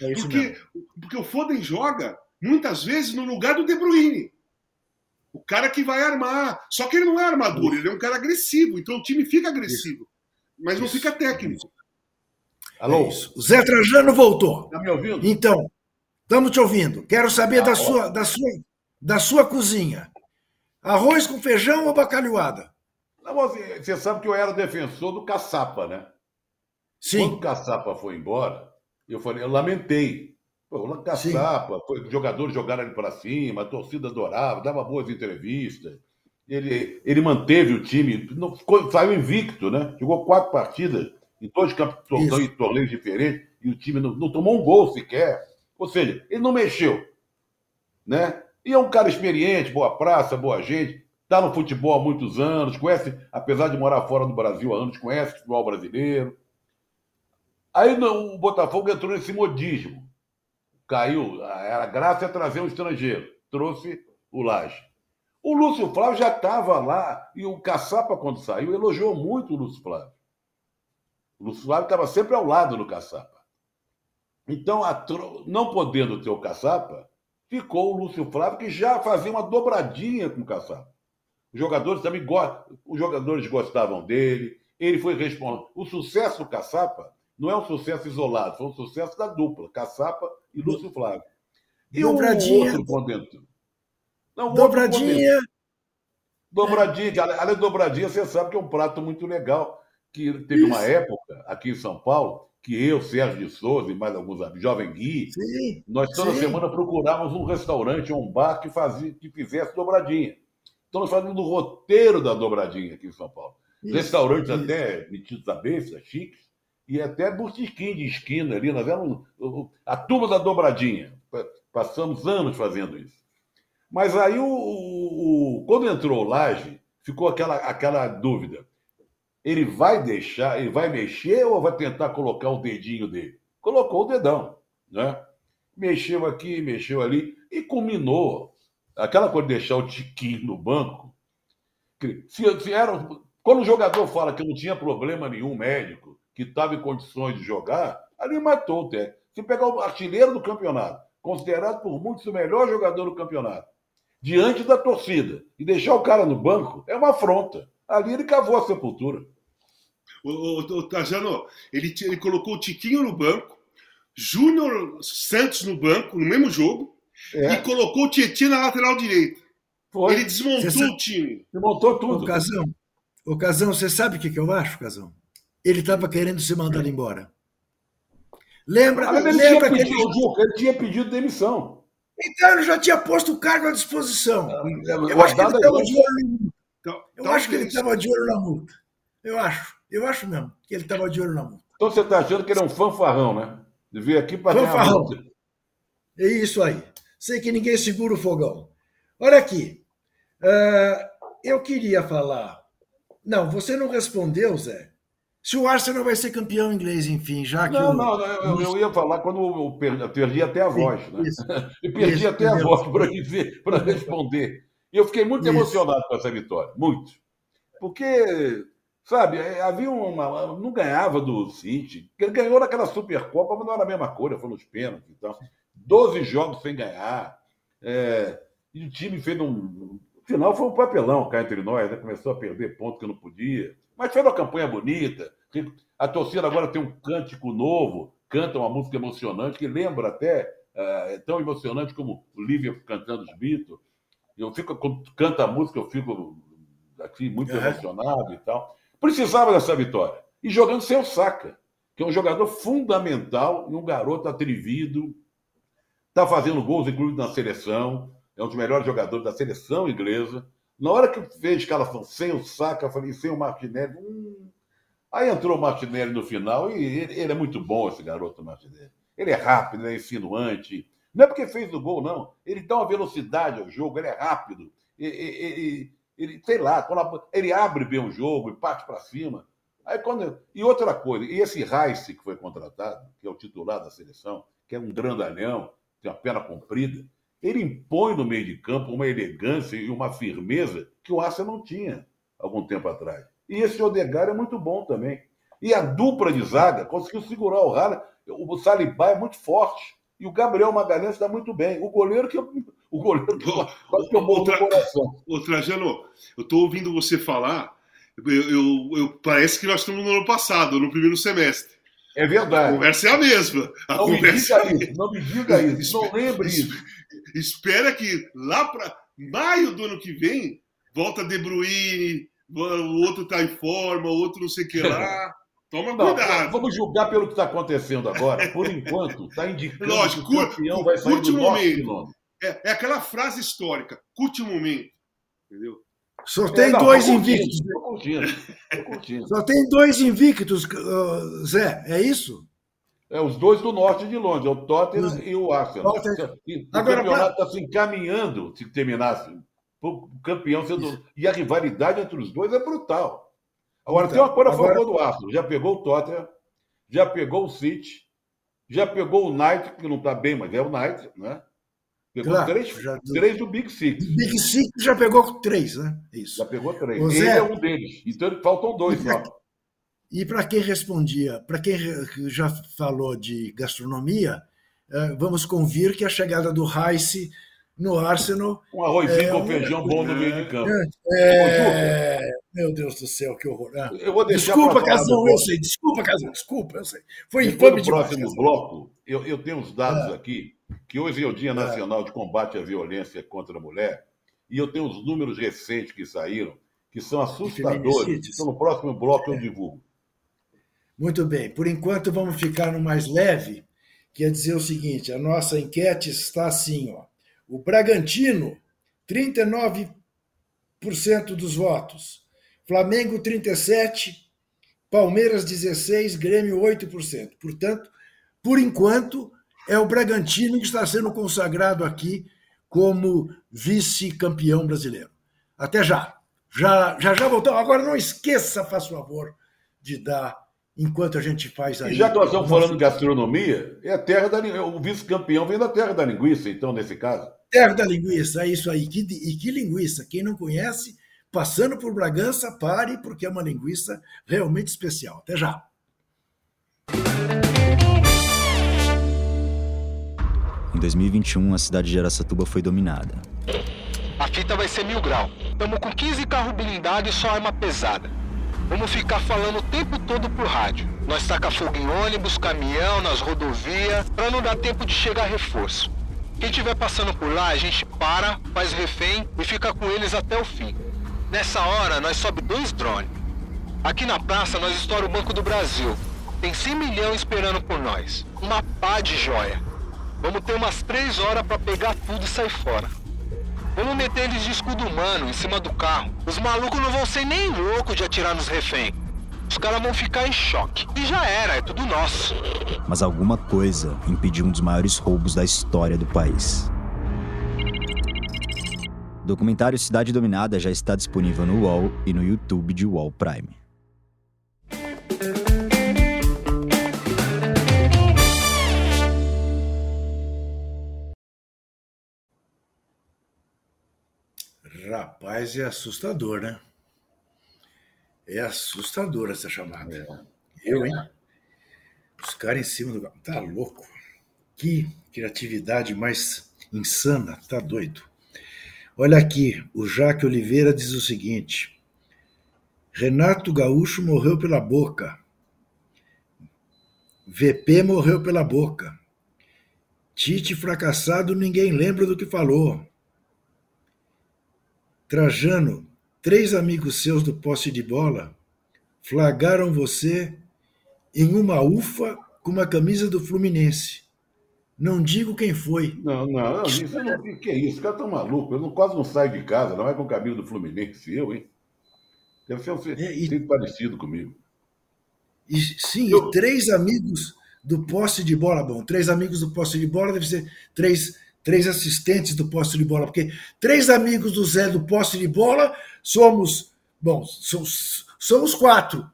É porque, porque o Foden joga muitas vezes no lugar do De Bruyne. O cara que vai armar. Só que ele não é armador, ele é um cara agressivo. Então o time fica agressivo. Mas não fica técnico. Alô? É o Zé Trajano voltou. Está me ouvindo? Então, Estamos te ouvindo. Quero saber ah, da, sua, da, sua, da sua cozinha. Arroz com feijão ou bacalhoada? Não, você sabe que eu era defensor do caçapa, né? Sim. Quando o caçapa foi embora, eu falei, eu lamentei. Pô, caçapa, foi, os jogadores jogaram ele para cima, a torcida adorava, dava boas entrevistas. Ele, ele manteve o time, não, ficou, saiu invicto, né? Jogou quatro partidas em dois torneios, torneios diferentes e o time não, não tomou um gol sequer. Ou seja, ele não mexeu. Né? E é um cara experiente, boa praça, boa gente, está no futebol há muitos anos, conhece, apesar de morar fora do Brasil há anos, conhece o futebol brasileiro. Aí o Botafogo entrou nesse modismo. Caiu, a graça é trazer um estrangeiro. Trouxe o Laje. O Lúcio Flávio já estava lá e o Caçapa, quando saiu, elogiou muito o Lúcio Flávio. O Lúcio Flávio estava sempre ao lado do Caçapa. Então, não podendo ter o caçapa, ficou o Lúcio Flávio, que já fazia uma dobradinha com o caçapa. Os jogadores também os jogadores gostavam dele, ele foi responsável. O sucesso do caçapa não é um sucesso isolado, foi um sucesso da dupla, caçapa e Lúcio Flávio. E dobradinha. outro condento. Não, dobradinha. Dobradinha, além de dobradinha, você sabe que é um prato muito legal, que teve Isso. uma época aqui em São Paulo que eu, Sérgio de Souza e mais alguns amigos, Jovem Gui, sim, nós toda sim. semana procurávamos um restaurante ou um bar que, fazia, que fizesse dobradinha. Então nós fazíamos o roteiro da dobradinha aqui em São Paulo. Isso, Restaurantes isso. até metidos à besta, chiques, e até botiquim de esquina ali. Nós éramos a turma da dobradinha. Passamos anos fazendo isso. Mas aí, o, o, o quando entrou o Laje, ficou aquela, aquela dúvida ele vai deixar, ele vai mexer ou vai tentar colocar o dedinho dele? Colocou o dedão, né? Mexeu aqui, mexeu ali e culminou. Aquela coisa de deixar o tiquinho no banco. Se, se era, quando o jogador fala que não tinha problema nenhum médico, que estava em condições de jogar, ali matou o técnico. Se pegar o artilheiro do campeonato, considerado por muitos o melhor jogador do campeonato, diante da torcida, e deixar o cara no banco, é uma afronta. Ali ele cavou a sepultura. O, o, o Trajano, ele, ele colocou o Tiquinho no banco, Júnior Santos no banco, no mesmo jogo, é. e colocou o Tietchan na lateral direita. Foi. Ele desmontou sabe, o time. Desmontou tudo. O Casão, o Casão, você sabe o que, que eu acho, Casão? Ele estava querendo ser mandado embora. Lembra, ele lembra pedido, ele... ele tinha pedido demissão. Então ele já tinha posto o cargo à disposição. Eu acho que ele estava de olho Então, eu talvez... acho que ele estava de olho na multa. Eu acho. Eu acho mesmo que ele estava de olho na multa. Então você está achando que ele é um fanfarrão, né? De vir aqui para fanfarrão. É isso aí. Sei que ninguém segura o fogão. Olha aqui. Uh, eu queria falar. Não, você não respondeu, Zé. Se o Arsenal vai ser campeão inglês, enfim, já que. Não, o... não, eu, eu, ia falar quando eu perdi, eu perdi até a voz, né? Isso, e perdi isso, até a voz para dizer, para responder. E eu fiquei muito isso. emocionado com essa vitória, muito. Porque, sabe, é, havia uma. Não ganhava do City. Ele ganhou naquela Supercopa, mas não era a mesma coisa, foi nos pênaltis. Então, 12 jogos sem ganhar. É, e o time fez um. No final foi um papelão cá entre nós, né? Começou a perder ponto que não podia. Mas fez uma campanha bonita. A torcida agora tem um cântico novo, canta uma música emocionante, que lembra até, é tão emocionante como o Lívia cantando os Beatles. Eu fico, quando canta a música, eu fico aqui muito é. emocionado e tal. Precisava dessa vitória. E jogando sem o Saka, que é um jogador fundamental e um garoto atrevido. Está fazendo gols, inclusive na seleção. É um dos melhores jogadores da seleção inglesa. Na hora que fez a escalação sem o Saka, eu falei, sem o Martinelli. Hum... Aí entrou o Martinelli no final e ele, ele, é muito bom, esse garoto Martinelli. Ele é rápido, ele é insinuante. Não é porque fez o gol, não. Ele dá uma velocidade ao jogo, ele é rápido. Ele, ele, ele sei lá, ele abre bem o jogo e parte para cima. Aí quando, e outra coisa, e esse Rice que foi contratado, que é o titular da seleção, que é um grandalhão, tem uma perna comprida, ele impõe no meio de campo uma elegância e uma firmeza que o Arsenal não tinha algum tempo atrás. E esse Odegar é muito bom também. E a dupla de zaga conseguiu segurar o Rara. O Salibá é muito forte. E o Gabriel Magalhães está muito bem. O goleiro que eu, o goleiro que, quase que eu morro Outra, coração. Ô, Trajano, eu estou ouvindo você falar. Eu, eu, eu, parece que nós estamos no ano passado, no primeiro semestre. É verdade. A conversa é a mesma. A não me diga é isso, não me diga isso, não lembre isso. Espera que lá para maio do ano que vem volta De Bruyne, o outro está em forma, o outro não sei o que lá. Toma não, cuidado. Vamos julgar pelo que está acontecendo agora. Por enquanto, está indicando Lógico, que o campeão vai sair do momento. É, é, aquela frase histórica, curte o momento. Entendeu? Só tem é, não, dois invictos. Só tem dois invictos, Zé, é isso? É os dois do norte de Londres, é o Tottenham e o Arsenal. E, o Agora, campeonato está pra... se encaminhando, se terminasse, o campeão sendo. E a rivalidade entre os dois é brutal. Agora, então, tem uma coisa a favor do Arsenal. Já pegou o Tottenham, já pegou o City, já pegou o Knight, que não está bem, mas é o Knight, né? Pegou claro, três, já... três do Big Six. Big Six já pegou três, né? Isso. Já pegou três. Zé... Ele é um deles. Então faltam dois só. E para quem respondia, para quem já falou de gastronomia, eh, vamos convir que a chegada do Rice no Arsenal. Um arrozinho é, com feijão bom no meio de campo. É, é, meu Deus do céu, que horror. Ah, eu vou deixar desculpa, Casão, eu sei. Desculpa, Casão, desculpa, eu sei. Foi infame demais. No próximo bloco, eu, eu tenho uns dados ah. aqui, que hoje é o Dia ah. Nacional de Combate à Violência contra a Mulher, e eu tenho os números recentes que saíram, que são assustadores. Então, no próximo bloco eu divulgo. Muito bem. Por enquanto, vamos ficar no mais leve. Quer dizer o seguinte: a nossa enquete está assim, ó. O Bragantino, 39% dos votos. Flamengo, 37%. Palmeiras, 16%. Grêmio, 8%. Portanto, por enquanto, é o Bragantino que está sendo consagrado aqui como vice-campeão brasileiro. Até já. Já já, já voltamos. Agora não esqueça, faz favor, de dar enquanto a gente faz aí. E já que nós estamos falando de gastronomia, é a terra da o vice-campeão vem da terra da linguiça, então, nesse caso. Terra da linguiça, é isso aí. Que, e que linguiça? Quem não conhece, passando por Bragança, pare, porque é uma linguiça realmente especial. Até já. Em 2021, a cidade de Aracatuba foi dominada. A fita vai ser mil grau. Estamos com 15 carros blindados e só arma pesada. Vamos ficar falando o tempo todo por rádio. Nós taca fogo em ônibus, caminhão, nas rodovias, para não dar tempo de chegar reforço. Quem estiver passando por lá, a gente para, faz refém e fica com eles até o fim. Nessa hora, nós sobe dois drones. Aqui na praça, nós estoura o Banco do Brasil. Tem 100 milhões esperando por nós. Uma pá de joia. Vamos ter umas três horas para pegar tudo e sair fora. Vamos meter eles de escudo humano em cima do carro. Os malucos não vão ser nem loucos de atirar nos reféns. Os caras vão ficar em choque. E já era, é tudo nosso. Mas alguma coisa impediu um dos maiores roubos da história do país. O documentário Cidade Dominada já está disponível no UOL e no YouTube de UOL Prime. Rapaz, é assustador, né? É assustador essa chamada. É. Eu, hein? Os caras em cima do. Tá louco. Que criatividade mais insana, tá doido. Olha aqui, o Jaque Oliveira diz o seguinte: Renato Gaúcho morreu pela boca. VP morreu pela boca. Tite fracassado, ninguém lembra do que falou. Trajano, três amigos seus do poste de bola flagraram você em uma ufa com uma camisa do Fluminense. Não digo quem foi. Não, não, não isso não, que, é isso? Os caras estão malucos. Eu não, quase não saio de casa, não é com o cabelo do Fluminense, eu, hein? Deve ser um É, e- ser parecido comigo. E, sim, e três amigos do poste de bola. Bom, três amigos do poste de bola deve ser três, três assistentes do poste de bola, porque três amigos do Zé do poste de bola somos, bom, somos, somos quatro.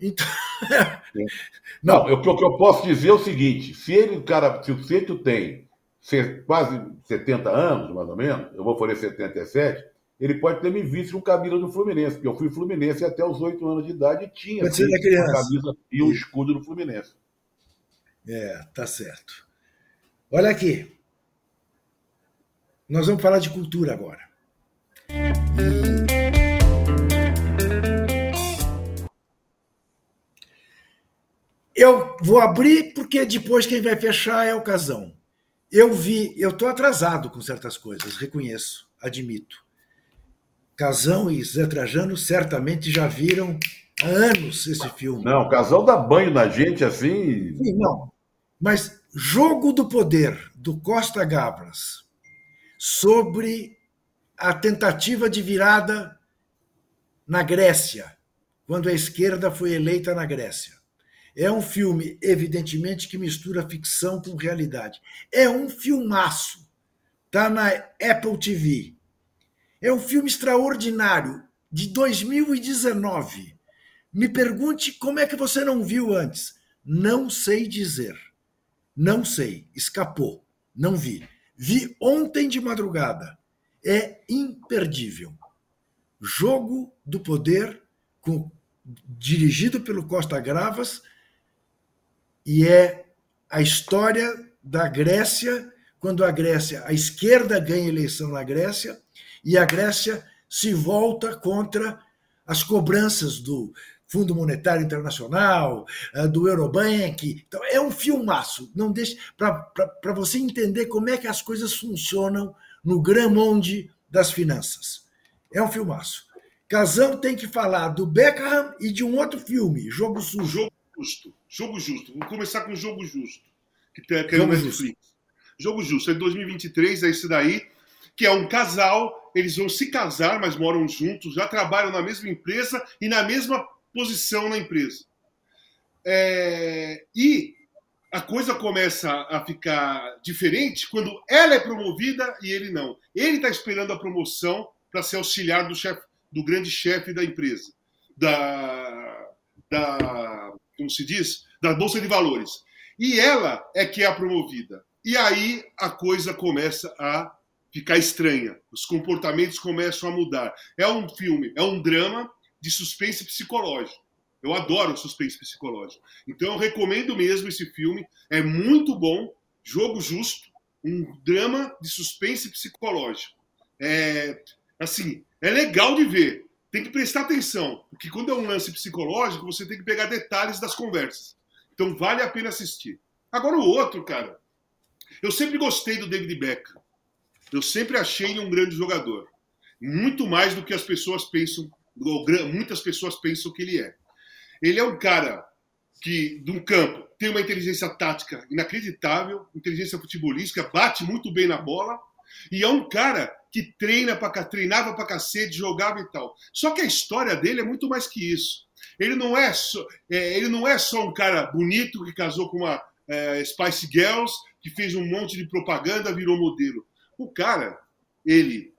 Então, Não, eu- o que eu posso dizer é o seguinte: se ele, cara, se o Sítio tem se- quase 70 anos, mais ou menos, eu vou fazer 77, ele pode ter me visto com camisa do Fluminense, porque eu fui Fluminense até os 8 anos de idade e tinha Pode ser sim, da criança. uma camisa e um escudo do Fluminense. é, tá certo. Olha aqui. Nós vamos falar de cultura agora. Eu vou abrir porque depois quem vai fechar é o Casão. Eu vi, eu estou atrasado com certas coisas, reconheço, admito. Casão e Zé Trajano certamente já viram há anos esse filme. Não, o casal dá banho na gente assim. Sim, não. Mas Jogo do Poder, do Costa Gavras, sobre a tentativa de virada na Grécia, quando a esquerda foi eleita na Grécia. É um filme, evidentemente, que mistura ficção com realidade. É um filmaço. Está na Apple TV. É um filme extraordinário, de 2019. Me pergunte como é que você não viu antes. Não sei dizer. Não sei. Escapou. Não vi. Vi ontem de madrugada. É imperdível. Jogo do Poder, com- dirigido pelo Costa Gravas, e é a história da Grécia, quando a Grécia, a esquerda ganha eleição na Grécia, e a Grécia se volta contra as cobranças do Fundo Monetário Internacional, eh, do Eurobank. Então, é um filmaço. Não deixe para você entender como é que as coisas funcionam no Grand Monde das finanças. É um filmaço. Casão tem que falar do Beckham e de um outro filme, Jogo Sujo. Jogo justo. Jogo justo. Vou começar com Jogo Justo, que tem que é Jogo Netflix. Jogo Justo, é de 2023, é esse daí, que é um casal, eles vão se casar, mas moram juntos, já trabalham na mesma empresa e na mesma posição na empresa. É, e a coisa começa a ficar diferente quando ela é promovida e ele não. Ele está esperando a promoção para ser auxiliar do, chefe, do grande chefe da empresa, da, da, como se diz, da bolsa de valores. E ela é que é a promovida. E aí a coisa começa a ficar estranha. Os comportamentos começam a mudar. É um filme, é um drama de suspense psicológico. Eu adoro suspense psicológico. Então eu recomendo mesmo esse filme. É muito bom. Jogo Justo, um drama de suspense psicológico. É assim, é legal de ver. Tem que prestar atenção, porque quando é um lance psicológico, você tem que pegar detalhes das conversas. Então vale a pena assistir. Agora o outro, cara. Eu sempre gostei do David Beckham. Eu sempre achei ele um grande jogador. Muito mais do que as pessoas pensam, muitas pessoas pensam que ele é. Ele é um cara que, de um campo, tem uma inteligência tática inacreditável, inteligência futebolística, bate muito bem na bola, E é um cara que treina para treinava para cacete, jogava e tal. Só que a história dele é muito mais que isso. Ele não é só, é, ele não é só um cara bonito que casou com uma é, Spice Girls, que fez um monte de propaganda, virou modelo. O cara, ele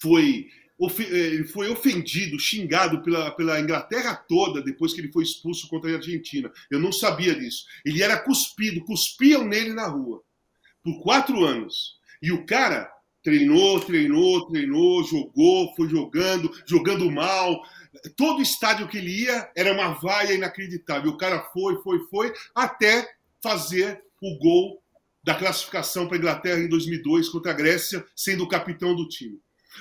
foi ele foi ofendido, xingado pela, pela Inglaterra toda depois que ele foi expulso contra a Argentina. Eu não sabia disso. Ele era cuspido, cuspiam nele na rua por quatro anos. E o cara treinou, treinou, treinou, jogou, foi jogando, jogando mal. Todo estádio que ele ia era uma vaia inacreditável. O cara foi, foi, foi, até fazer o gol da classificação para a Inglaterra em 2002 contra a Grécia, sendo o capitão do time.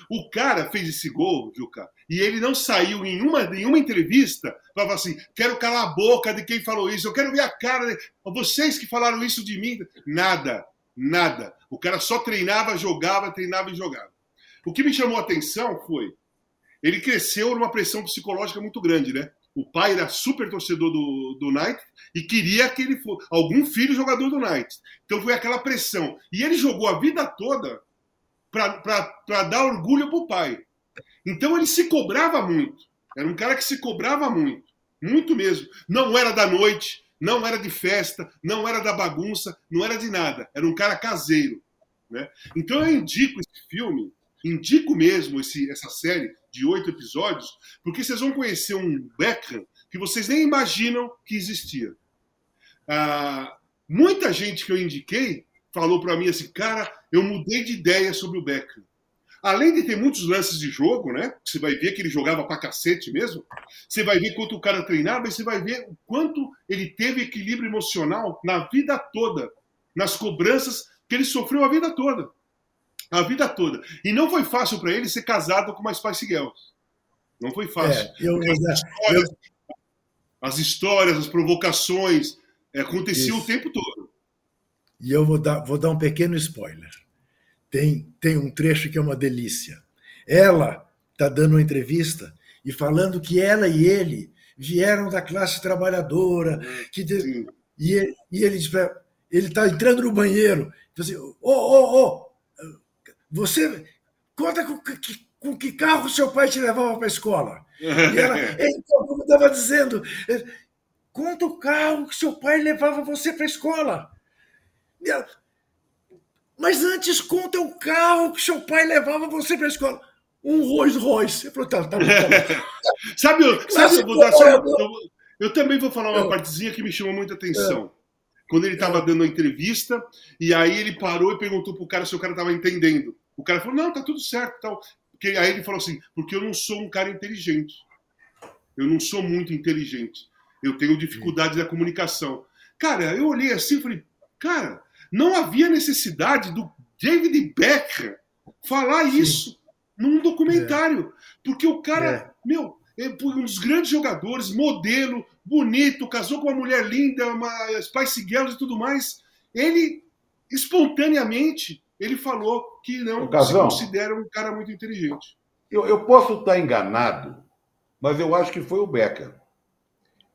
O cara fez esse gol, Juca, e ele não saiu em uma, em uma entrevista para falar assim: quero calar a boca de quem falou isso, eu quero ver a cara de vocês que falaram isso de mim. Nada, nada. O cara só treinava, jogava, treinava e jogava. O que me chamou a atenção foi: ele cresceu numa pressão psicológica muito grande, né? O pai era super torcedor do, do Knight e queria que ele fosse algum filho jogador do Knight. Então foi aquela pressão. E ele jogou a vida toda para dar orgulho para o pai. Então ele se cobrava muito. Era um cara que se cobrava muito. Muito mesmo. Não era da noite, não era de festa, não era da bagunça, não era de nada. Era um cara caseiro. Né? Então eu indico esse filme, indico mesmo esse, essa série de oito episódios, porque vocês vão conhecer um Beckham que vocês nem imaginam que existia. Ah, muita gente que eu indiquei falou para mim assim, cara, eu mudei de ideia sobre o Beckham. Além de ter muitos lances de jogo, né? Você vai ver que ele jogava pra cacete mesmo. Você vai ver quanto o cara treinava e você vai ver o quanto ele teve equilíbrio emocional na vida toda, nas cobranças que ele sofreu a vida toda. A vida toda. E não foi fácil para ele ser casado com uma Spice Girls. Não foi fácil. É, eu, as, histórias, eu... as, histórias, as provocações, é, aconteciam o tempo todo. E eu vou dar, vou dar um pequeno spoiler. Tem, tem um trecho que é uma delícia. Ela está dando uma entrevista e falando que ela e ele vieram da classe trabalhadora. Que de, e, ele, e ele diz ele está entrando no banheiro. Então, assim, ô, ô, ô, você conta com que, com que carro seu pai te levava para a escola? E ela, então, como estava dizendo, conta o carro que seu pai levava você para a escola. Mas antes conta o carro que seu pai levava você para a escola. Um Rolls Royce. Eu falei, tá, tá, tá, sabe, sabe eu, vou só, eu, eu, também vou falar uma partezinha que me chamou muita atenção. É. Quando ele estava dando a entrevista, e aí ele parou e perguntou pro cara se o cara estava entendendo. O cara falou, não, tá tudo certo. Tal. Porque, aí ele falou assim, porque eu não sou um cara inteligente. Eu não sou muito inteligente. Eu tenho dificuldade da comunicação. Cara, eu olhei assim e falei, cara, não havia necessidade do David Beckham falar Sim. isso num documentário. É. Porque o cara, é. meu, é um dos grandes jogadores, modelo, bonito, casou com uma mulher linda, uma Spice Girls e tudo mais. Ele, espontaneamente, ele falou que não se considera um cara muito inteligente. Eu, eu posso estar enganado, mas eu acho que foi o Beckham,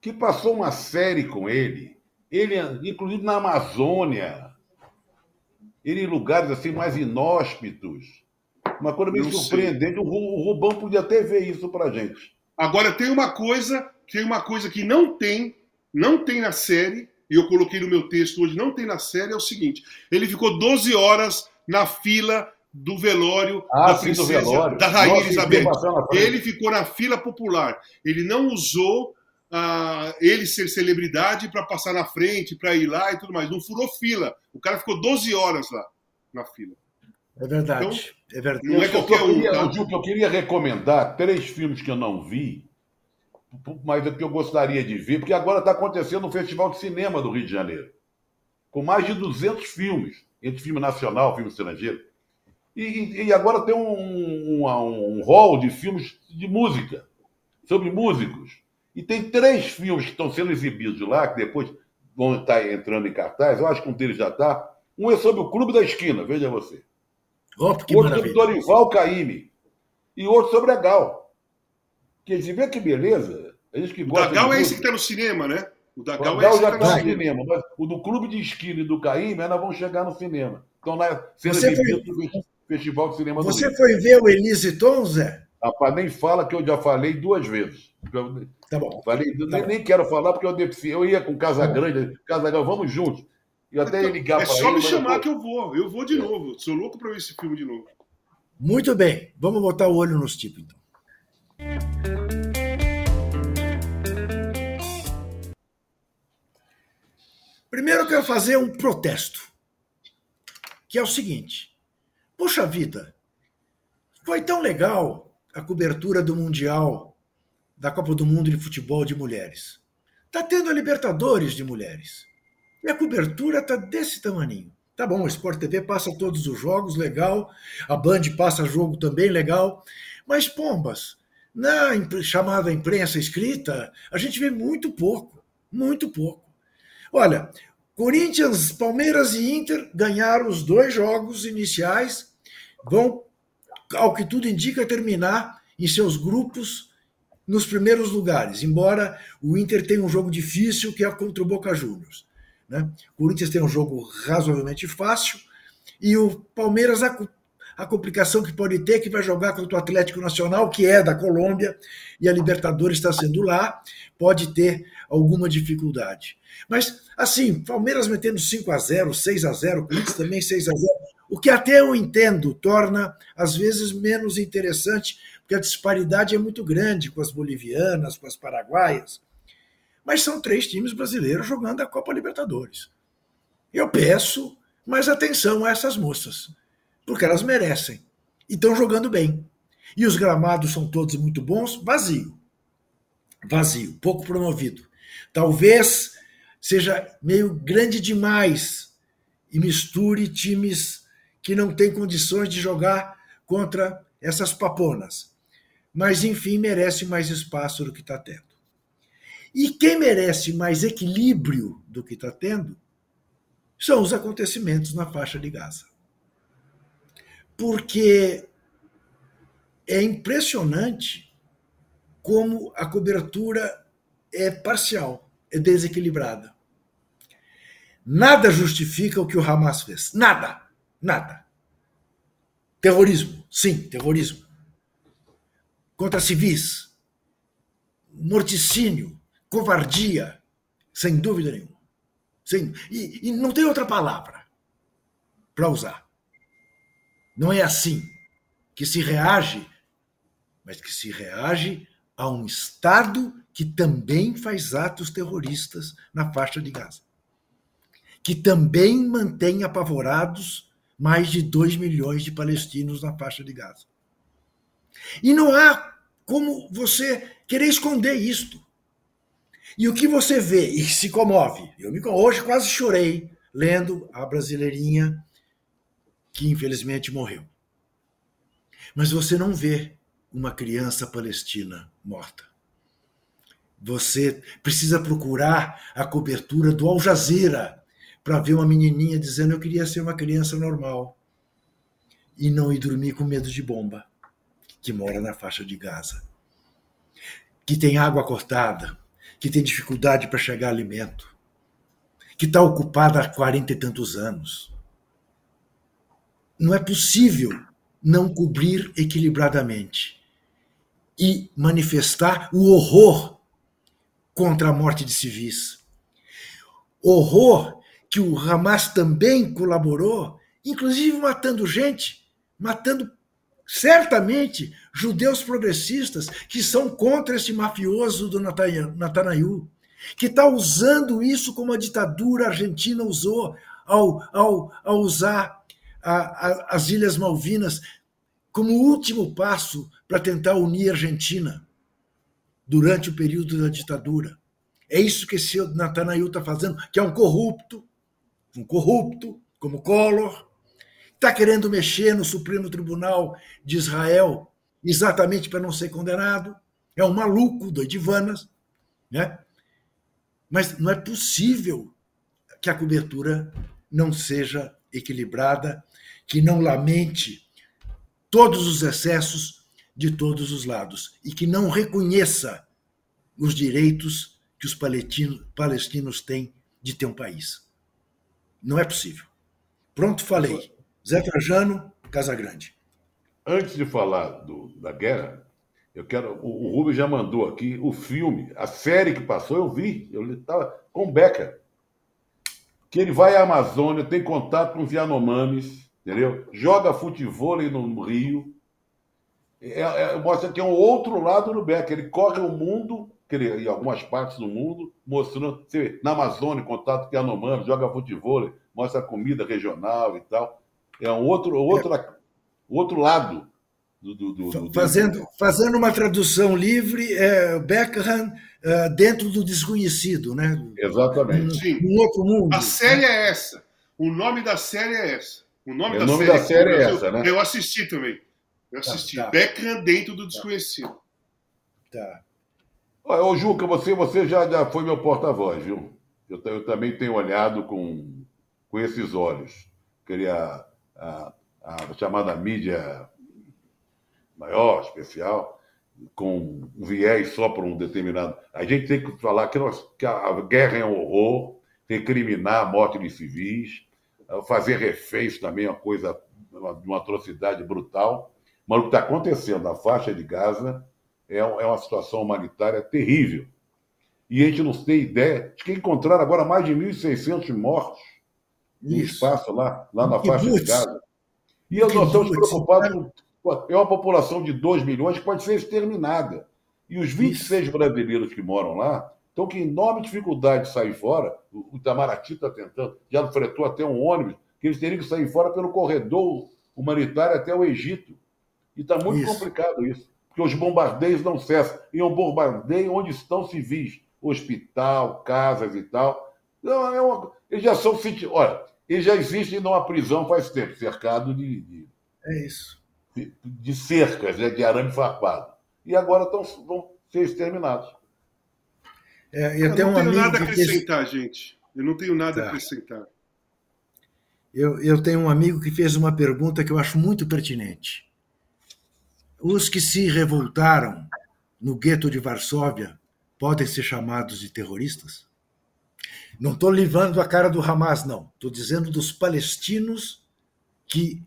que passou uma série com ele, ele inclusive na Amazônia, ir em lugares assim mais inóspitos. Uma coisa meio surpreendente. O Rubão podia até ver isso pra gente. Agora tem uma coisa, tem uma coisa que não tem, não tem na série, e eu coloquei no meu texto hoje, não tem na série, é o seguinte: ele ficou 12 horas na fila do velório ah, da princesa, velório. da rainha Nossa, Elizabeth. Ele ficou na fila popular. Ele não usou ah, ele ser celebridade para passar na frente, para ir lá e tudo mais. Não furou fila. O cara ficou 12 horas lá na fila. É verdade. Então, é verdade. Não é qualquer um. Queria, tá? eu queria recomendar três filmes que eu não vi, mas é que eu gostaria de ver, porque agora está acontecendo um festival de cinema do Rio de Janeiro, com mais de 200 filmes, entre filme nacional, filme estrangeiro. E, e agora tem um, um, um hall de filmes de música, sobre músicos. E tem três filmes que estão sendo exibidos lá, que depois vão estar entrando em cartaz. Eu acho que um deles já está. Um é sobre o Clube da Esquina, veja você. Oh, outro maravilha. sobre Dorival Caymmi. E outro sobre a Gal. Quer dizer, vê que beleza. A gente que o da Gal é esse que está no cinema, né? O da Gal, o é esse já está tá no cinema. Mas o do Clube de Esquina e do Caymmi ainda vão chegar no cinema. estão lá sendo Você exibidos no Festival de Cinema do Você Rio. foi ver o Elise Tom, Zé? Rapaz, nem fala que eu já falei duas vezes. Eu Tá bom. falei, Tá nem, bom. nem quero falar porque eu, defici- eu ia com Casa Grande, Casa Grande, vamos juntos. E até ia ligar É só ele, me mas chamar eu- que eu vou. Eu vou de novo. Sou louco pra ver esse filme de novo. Muito bem. Vamos botar o olho nos tipos, então. Primeiro eu quero fazer um protesto, que é o seguinte. Poxa vida, foi tão legal a cobertura do Mundial, da Copa do Mundo de Futebol de Mulheres. Tá tendo a Libertadores de Mulheres. E a cobertura tá desse tamaninho. Tá bom, o Sport TV passa todos os jogos, legal. A Band passa jogo também, legal. Mas, pombas, na chamada imprensa escrita, a gente vê muito pouco. Muito pouco. Olha, Corinthians, Palmeiras e Inter ganharam os dois jogos iniciais, vão, ao que tudo indica, terminar em seus grupos nos primeiros lugares, embora o Inter tenha um jogo difícil que é contra o Boca Juniors. Né? O Corinthians tem um jogo razoavelmente fácil e o Palmeiras, a, a complicação que pode ter que vai jogar contra o Atlético Nacional, que é da Colômbia, e a Libertadores está sendo lá, pode ter alguma dificuldade. Mas, assim, Palmeiras metendo 5 a 0 6 a 0 Corinthians também 6 a 0 o que até eu entendo torna, às vezes, menos interessante, porque a disparidade é muito grande com as bolivianas, com as paraguaias. Mas são três times brasileiros jogando a Copa Libertadores. Eu peço mais atenção a essas moças, porque elas merecem. E estão jogando bem. E os gramados são todos muito bons, vazio. Vazio, pouco promovido. Talvez seja meio grande demais e misture times que não têm condições de jogar contra essas paponas. Mas, enfim, merece mais espaço do que está tendo. E quem merece mais equilíbrio do que está tendo são os acontecimentos na faixa de Gaza. Porque é impressionante como a cobertura é parcial, é desequilibrada. Nada justifica o que o Hamas fez. Nada. Nada. Terrorismo. Sim, terrorismo. Contra civis. Morticínio. Covardia. Sem dúvida nenhuma. Sem, e, e não tem outra palavra para usar. Não é assim que se reage, mas que se reage a um Estado que também faz atos terroristas na faixa de Gaza que também mantém apavorados mais de 2 milhões de palestinos na faixa de Gaza. E não há como você querer esconder isto. E o que você vê e se comove, eu me, hoje quase chorei lendo a brasileirinha que infelizmente morreu. Mas você não vê uma criança palestina morta. Você precisa procurar a cobertura do Al Jazeera para ver uma menininha dizendo eu queria ser uma criança normal e não ir dormir com medo de bomba, que mora na faixa de Gaza, que tem água cortada, que tem dificuldade para chegar alimento, que está ocupada há quarenta e tantos anos. Não é possível não cobrir equilibradamente e manifestar o horror contra a morte de civis. Horror que o Hamas também colaborou, inclusive matando gente, matando certamente judeus progressistas que são contra esse mafioso do Natanael, que está usando isso como a ditadura argentina usou ao, ao, ao usar a, a, as Ilhas Malvinas como último passo para tentar unir a Argentina durante o período da ditadura. É isso que esse Natanael está fazendo, que é um corrupto, um corrupto, como Collor, está querendo mexer no Supremo Tribunal de Israel exatamente para não ser condenado. É um maluco, doidivanas, né? Mas não é possível que a cobertura não seja equilibrada, que não lamente todos os excessos de todos os lados e que não reconheça os direitos que os palestinos têm de ter um país. Não é possível. Pronto, falei. Zé Trajano, Casagrande. Antes de falar do, da guerra, eu quero. O, o Rubens já mandou aqui o filme, a série que passou, eu vi, eu estava com o Becker. Que ele vai à Amazônia, tem contato com os Yanomamis, entendeu? Joga futebol no Rio. É, é, mostra que é um outro lado do Becker. Ele corre o mundo, em algumas partes do mundo, mostrando. Você, na Amazônia, contato com Yanomami, joga futebol, mostra comida regional e tal. É um outro, outro, outro lado do, do, do, fazendo, fazendo uma tradução livre, é Beckham é, dentro do desconhecido, né? Exatamente. Sim. Um outro mundo. A série é essa. O nome da série é essa. O nome, é, da, o nome série da série é essa, né? Eu assisti também. Eu assisti. Tá, tá. Beckham dentro do desconhecido. Tá. Ô, Juca, você, você já, já foi meu porta-voz, viu? Eu, eu, também tenho olhado com, com esses olhos. Queria a, a chamada mídia maior, especial, com um viés só para um determinado. A gente tem que falar que, nós, que a guerra é um horror, recriminar a morte de civis, fazer reféns também é uma coisa, uma, uma atrocidade brutal. Mas o que está acontecendo na faixa de Gaza é, é uma situação humanitária terrível. E a gente não tem ideia de que encontraram agora mais de 1.600 mortos no espaço lá, lá na faixa de Gaza. E nós estamos preocupados com. É uma população de 2 milhões que pode ser exterminada. E os 26 Isso. brasileiros que moram lá estão com enorme dificuldade de sair fora. O Itamaraty está tentando, já fretou até um ônibus, que eles teriam que sair fora pelo corredor humanitário até o Egito. E está muito isso. complicado isso, porque os bombardeios não cessam. E um bombardeio onde estão civis, hospital, casas e tal. Então, é uma... Eles já são. Olha, eles já existem numa prisão faz tempo, cercado de. de... É isso. De, de cercas, né, de arame farpado. E agora estão, vão ser exterminados. É, eu, eu tenho não um tenho nada a fez... acrescentar, gente. Eu não tenho nada tá. a acrescentar. Eu, eu tenho um amigo que fez uma pergunta que eu acho muito pertinente. Os que se revoltaram no gueto de Varsóvia podem ser chamados de terroristas? Não estou livrando a cara do Hamas, não. Estou dizendo dos palestinos que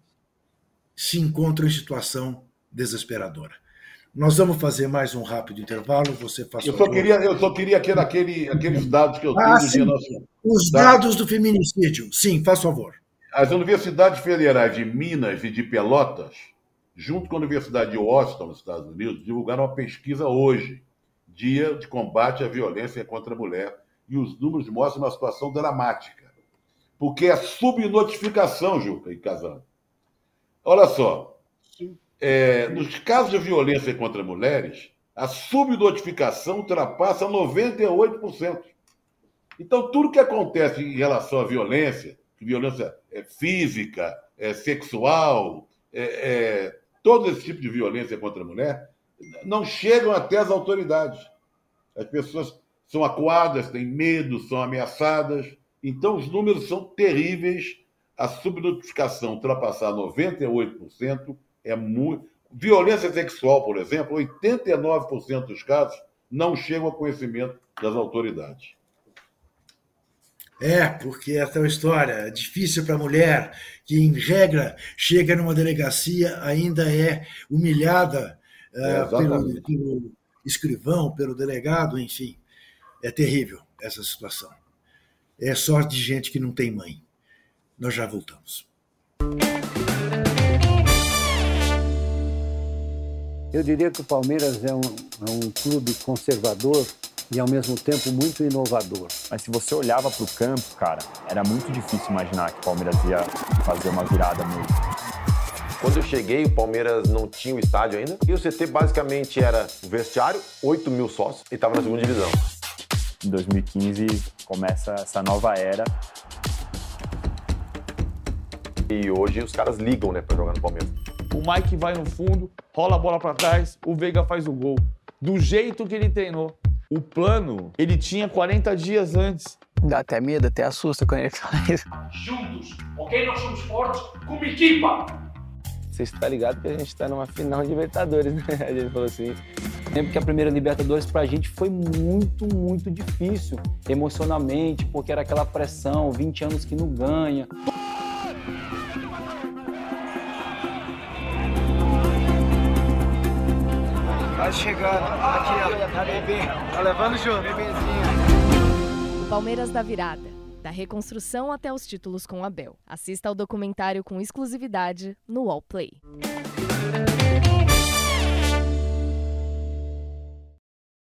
se encontram em situação desesperadora. Nós vamos fazer mais um rápido intervalo. Você faz eu só queria, eu só queria aquele, aquele, aqueles dados que eu tenho ah, do sim. nosso... Os dados do feminicídio. Sim, faz favor. As universidades federais de Minas e de Pelotas, junto com a Universidade de Washington, nos Estados Unidos, divulgaram uma pesquisa hoje, Dia de Combate à Violência contra a Mulher, e os números mostram uma situação dramática. Porque é subnotificação, Juca e Casão. Olha só, é, nos casos de violência contra mulheres, a subnotificação ultrapassa 98%. Então, tudo que acontece em relação à violência, violência é, física, é, sexual, é, é, todo esse tipo de violência contra a mulher, não chegam até as autoridades. As pessoas são acuadas, têm medo, são ameaçadas. Então, os números são terríveis. A subnotificação ultrapassar 98% é muito. Violência sexual, por exemplo, 89% dos casos não chegam ao conhecimento das autoridades. É, porque essa é uma história é difícil para a mulher, que em regra chega numa delegacia, ainda é humilhada É, uh, pelo, pelo escrivão, pelo delegado, enfim. É terrível essa situação. É sorte de gente que não tem mãe. Nós já voltamos. Eu diria que o Palmeiras é um, é um clube conservador e ao mesmo tempo muito inovador. Mas se você olhava para o campo, cara, era muito difícil imaginar que o Palmeiras ia fazer uma virada mesmo. Quando eu cheguei, o Palmeiras não tinha o estádio ainda. E o CT basicamente era o vestiário, 8 mil sócios, e estava na segunda divisão. Em 2015 começa essa nova era. E hoje os caras ligam, né, para jogar no Palmeiras. O Mike vai no fundo, rola a bola para trás, o Veiga faz o gol. Do jeito que ele treinou. O plano, ele tinha 40 dias antes. Dá até medo, até assusta quando ele fala isso. Juntos, ok? Nós somos fortes como equipa. Você está ligado que a gente está numa final de Libertadores, né? A gente falou assim. Lembro que a primeira Libertadores pra gente foi muito, muito difícil emocionalmente, porque era aquela pressão, 20 anos que não ganha. Quase chegando. Aqui, ó, tá bebê. Tá levando junto. Bebezinho. O Palmeiras da Virada. Da reconstrução até os títulos com Abel. Assista ao documentário com exclusividade no Wallplay.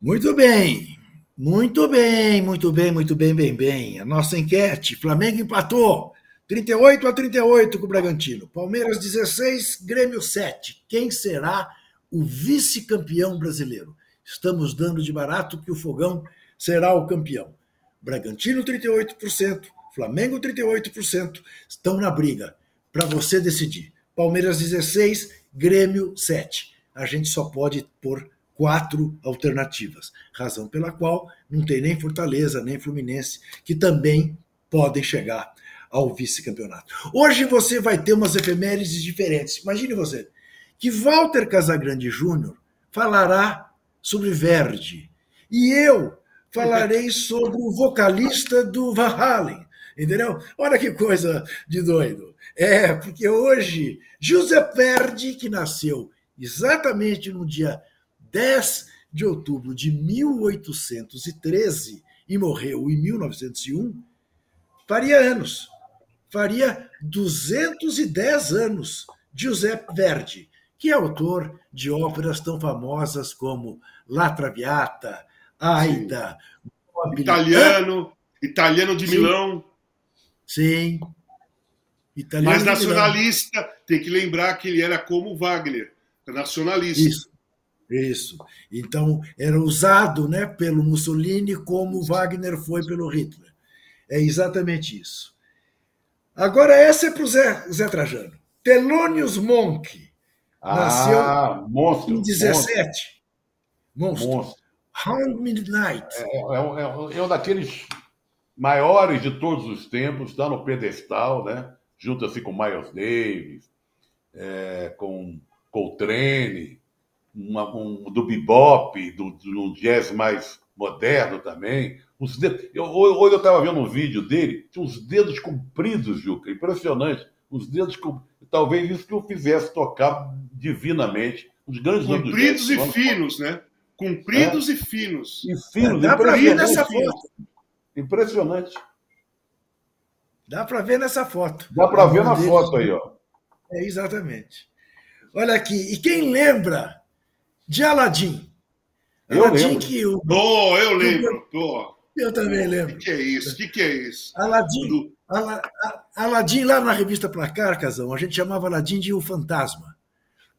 Muito bem, muito bem, muito bem, muito bem, bem, bem. A nossa enquete: Flamengo empatou 38 a 38 com o Bragantino. Palmeiras 16, Grêmio 7. Quem será o vice-campeão brasileiro? Estamos dando de barato que o Fogão será o campeão. Bragantino 38%, Flamengo 38%, estão na briga para você decidir. Palmeiras 16, Grêmio 7. A gente só pode pôr quatro alternativas, razão pela qual não tem nem Fortaleza, nem Fluminense, que também podem chegar ao vice-campeonato. Hoje você vai ter umas efemérides diferentes. Imagine você que Walter Casagrande Júnior falará sobre Verdi e eu falarei sobre o vocalista do Van Halen, entendeu? Olha que coisa de doido. É, porque hoje Giuseppe Verdi, que nasceu exatamente no dia 10 de outubro de 1813 e morreu em 1901, faria anos. Faria 210 anos. Giuseppe Verdi, que é autor de óperas tão famosas como La Traviata, Aida, Italiano, Italiano de Sim. Milão. Sim. Italiano Mas nacionalista, tem que lembrar que ele era como Wagner, nacionalista. Isso. Isso. Então, era usado né, pelo Mussolini como Wagner foi pelo Hitler. É exatamente isso. Agora, essa é para o Zé, Zé Trajano. Telônios Monk nasceu ah, monstro, em 17. Monstro. monstro. Round Midnight. É, é, é, é, um daqueles maiores de todos os tempos, está no pedestal, né? Junta-se com Miles Davis, é, com Coltrane, uma, um, do bebop, do, do jazz mais moderno também. Os dedos, eu, hoje eu estava vendo um vídeo dele, tinha uns dedos compridos, Juca, impressionante. Os dedos, talvez isso que o fizesse tocar divinamente. Os grandes Compridos e finos, né? Compridos é? e finos. E finos, é, dá para ver nessa foto. Impressionante. Dá para ver nessa foto. Dá para ver na foto aí, ó. É, exatamente. Olha aqui, e quem lembra de Aladim. Eu Aladim lembro. que o. Oh, eu lembro. Oh. Eu também lembro. O que, que, é isso? O que, que, é isso? Aladim, Do... Aladim, lá na revista Placar, Casão, a gente chamava Aladim de o fantasma,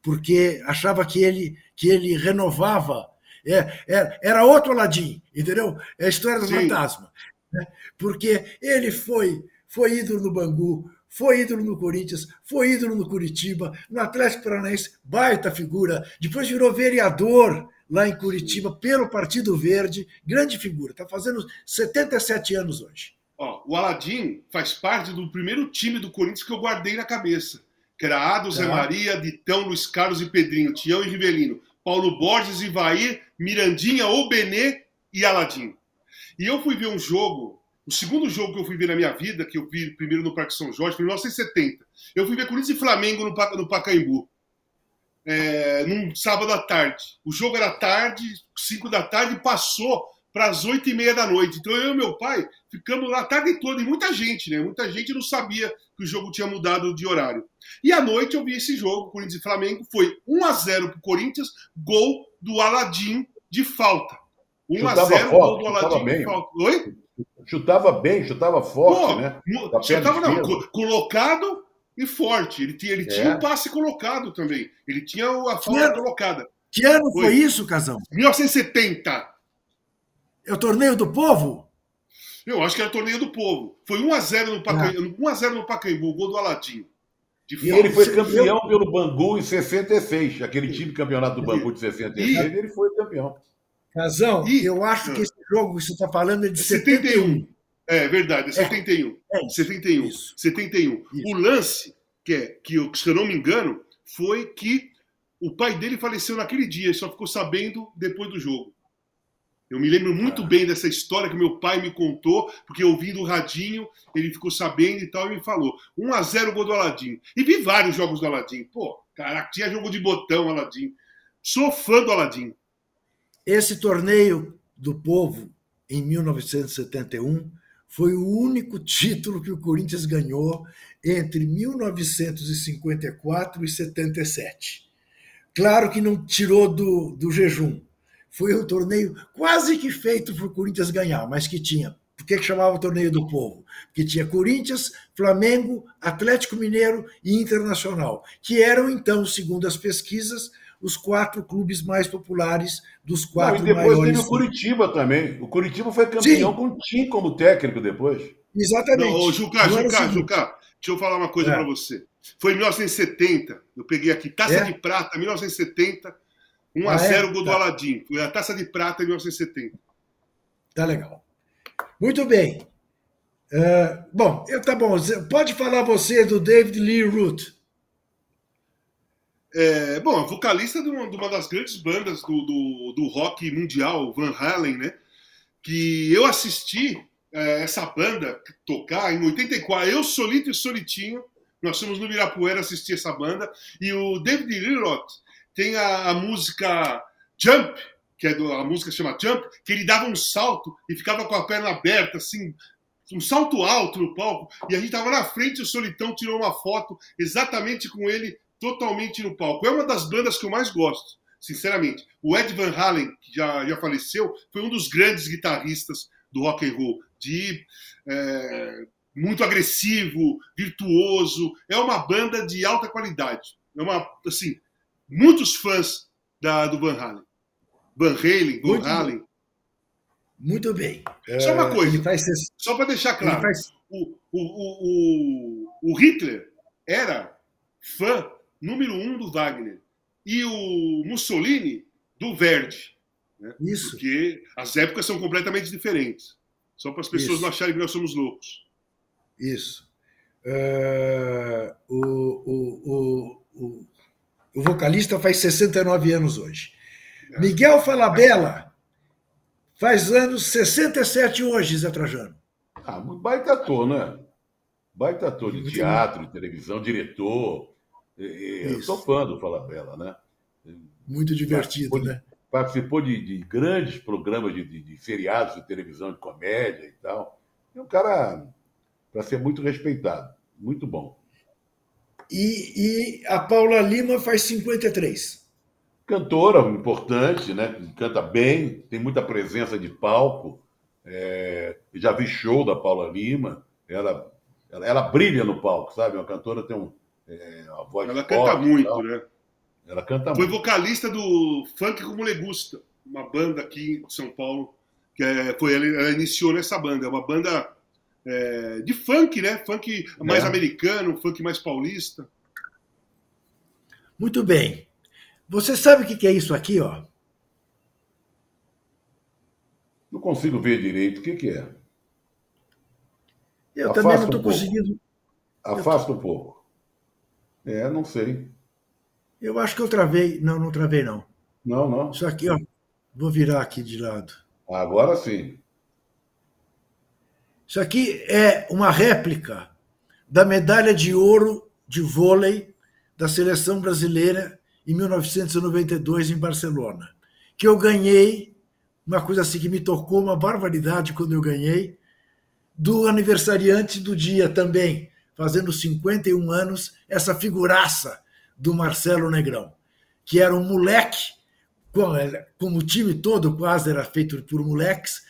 porque achava que ele, que ele renovava. É, é, era outro Aladim, entendeu? É a história do Sim. fantasma. Né? Porque ele foi, foi ídolo no Bangu, foi ídolo no Corinthians, foi ídolo no Curitiba, no Atlético Paranaense, baita figura. Depois virou vereador lá em Curitiba pelo Partido Verde, grande figura. Está fazendo 77 anos hoje. Ó, o Aladim faz parte do primeiro time do Corinthians que eu guardei na cabeça. Que era Ado, Zé tá. Maria, Ditão, Luiz Carlos e Pedrinho, Tião e Rivelino, Paulo Borges, Ivair, Mirandinha, Obenê e Aladim. E eu fui ver um jogo o segundo jogo que eu fui ver na minha vida, que eu vi primeiro no Parque São Jorge, foi em 1970. Eu fui ver Corinthians e Flamengo no, no Pacaembu. É, num sábado à tarde. O jogo era tarde, 5 da tarde, e passou para as 8 e meia da noite. Então eu e meu pai ficamos lá a tarde toda, e muita gente, né? Muita gente não sabia que o jogo tinha mudado de horário. E à noite eu vi esse jogo, Corinthians e Flamengo, foi 1 a 0 para o Corinthians, gol do Aladim de falta. 1 a 0 gol do Aladim de falta. Oi? Chutava bem, chutava forte, Pô, né? chutava não, colocado e forte. Ele tinha, ele tinha é. um passe colocado também. Ele tinha a falta colocada. Que ano foi, foi isso, Casão? 1970. É o torneio do povo? Eu acho que era o torneio do povo. Foi 1x0 no Pacaembu, ah. 1x0 no Pacaembu, o gol do Aladim. E ele foi campeão pelo Bangu em 66, aquele time campeonato do Bangu de 66, e... ele foi campeão. Casão, e... eu acho que esse jogo que você está falando é de 71. 71. É verdade, é 71. É, é 71. Isso. 71. Isso. O lance, que, é, que, eu, se eu não me engano, foi que o pai dele faleceu naquele dia, ele só ficou sabendo depois do jogo. Eu me lembro muito ah. bem dessa história que meu pai me contou, porque ouvindo o radinho, ele ficou sabendo e tal, e me falou. 1 a 0 gol do Aladim. E vi vários jogos do Aladim. Pô, caraca, tinha jogo de botão, Aladim. Sou fã do Aladim. esse torneio do povo, em 1971, foi o único título que o Corinthians ganhou entre 1954 e 77. Claro que não tirou do, do jejum. Foi um torneio quase que feito para o Corinthians ganhar, mas que tinha. Por que chamava o Torneio do Povo? Porque tinha Corinthians, Flamengo, Atlético Mineiro e Internacional, que eram, então, segundo as pesquisas, os quatro clubes mais populares dos quatro Não, e depois maiores. teve o Curitiba também. O Curitiba foi campeão Sim. com o Tim como técnico depois. Exatamente. Não, ô, Juca, Juca, Juca, deixa eu falar uma coisa é. para você. Foi em 1970, eu peguei aqui, Taça é? de Prata, 1970, 1 a 0 ah, é? gol do tá. Aladim. Foi a Taça de Prata em 1970. Tá legal. Muito bem. Uh, bom, eu, tá bom. Pode falar você do David Lee Root. É, bom, vocalista de uma, de uma, das grandes bandas do, do, do, rock mundial, Van Halen, né? Que eu assisti é, essa banda tocar em 84. Eu, solito e solitinho, nós fomos no Mirapuera assistir essa banda. E o David Lilroth tem a, a música Jump, que é do, a música chama Jump, que ele dava um salto e ficava com a perna aberta, assim, um salto alto no palco. E a gente estava na frente, o Solitão tirou uma foto exatamente com ele totalmente no palco. É uma das bandas que eu mais gosto, sinceramente. O Ed Van Halen, que já, já faleceu, foi um dos grandes guitarristas do rock and roll, de é, muito agressivo, virtuoso. É uma banda de alta qualidade. É uma assim, muitos fãs da, do Van Halen. Van Halen, Van muito Halen. Bem. Muito bem. Só uma é, coisa, só para deixar claro, faz... o, o, o, o Hitler era fã número um do Wagner e o Mussolini do Verdi. Né? Isso. Porque as épocas são completamente diferentes. Só para as pessoas Isso. não acharem que nós somos loucos. Isso. Uh, o, o, o, o, vocalista faz 69 anos hoje. Miguel Falabella faz anos 67 hoje, Zé Trajano. Ah, baita ator, né? Baita ator de teatro, televisão, diretor, eu sou fã do Fala Bela, né? Muito divertido, participou né? De, participou de, de, grandes programas de, de, de, seriados de televisão de comédia e tal. É um cara para ser muito respeitado. Muito bom. E, e, a Paula Lima faz 53. Cantora importante, né? Canta bem, tem muita presença de palco. É, já vi show da Paula Lima. Ela, ela, ela brilha no palco, sabe? Uma cantora tem um, é, a voz Ela canta forte, muito, né? Ela canta Foi muito. vocalista do Funk Como Le Gusta, uma banda aqui de São Paulo, que é, foi, ela, ela iniciou nessa banda. É uma banda é, de funk, né? Funk mais é. americano, funk mais paulista. Muito bem. Você sabe o que é isso aqui, ó? Não consigo ver direito. O que, que é? Eu Afasta também não estou um conseguindo. Afasta um pouco. É, não sei. Eu acho que eu travei. Não, não travei, não. Não, não. Isso aqui, ó. Vou virar aqui de lado. Agora sim. Isso aqui é uma réplica da medalha de ouro de vôlei da seleção brasileira em 1992 em Barcelona, que eu ganhei, uma coisa assim que me tocou uma barbaridade quando eu ganhei, do aniversariante do dia também, fazendo 51 anos, essa figuraça do Marcelo Negrão, que era um moleque, como o time todo quase era feito por moleques,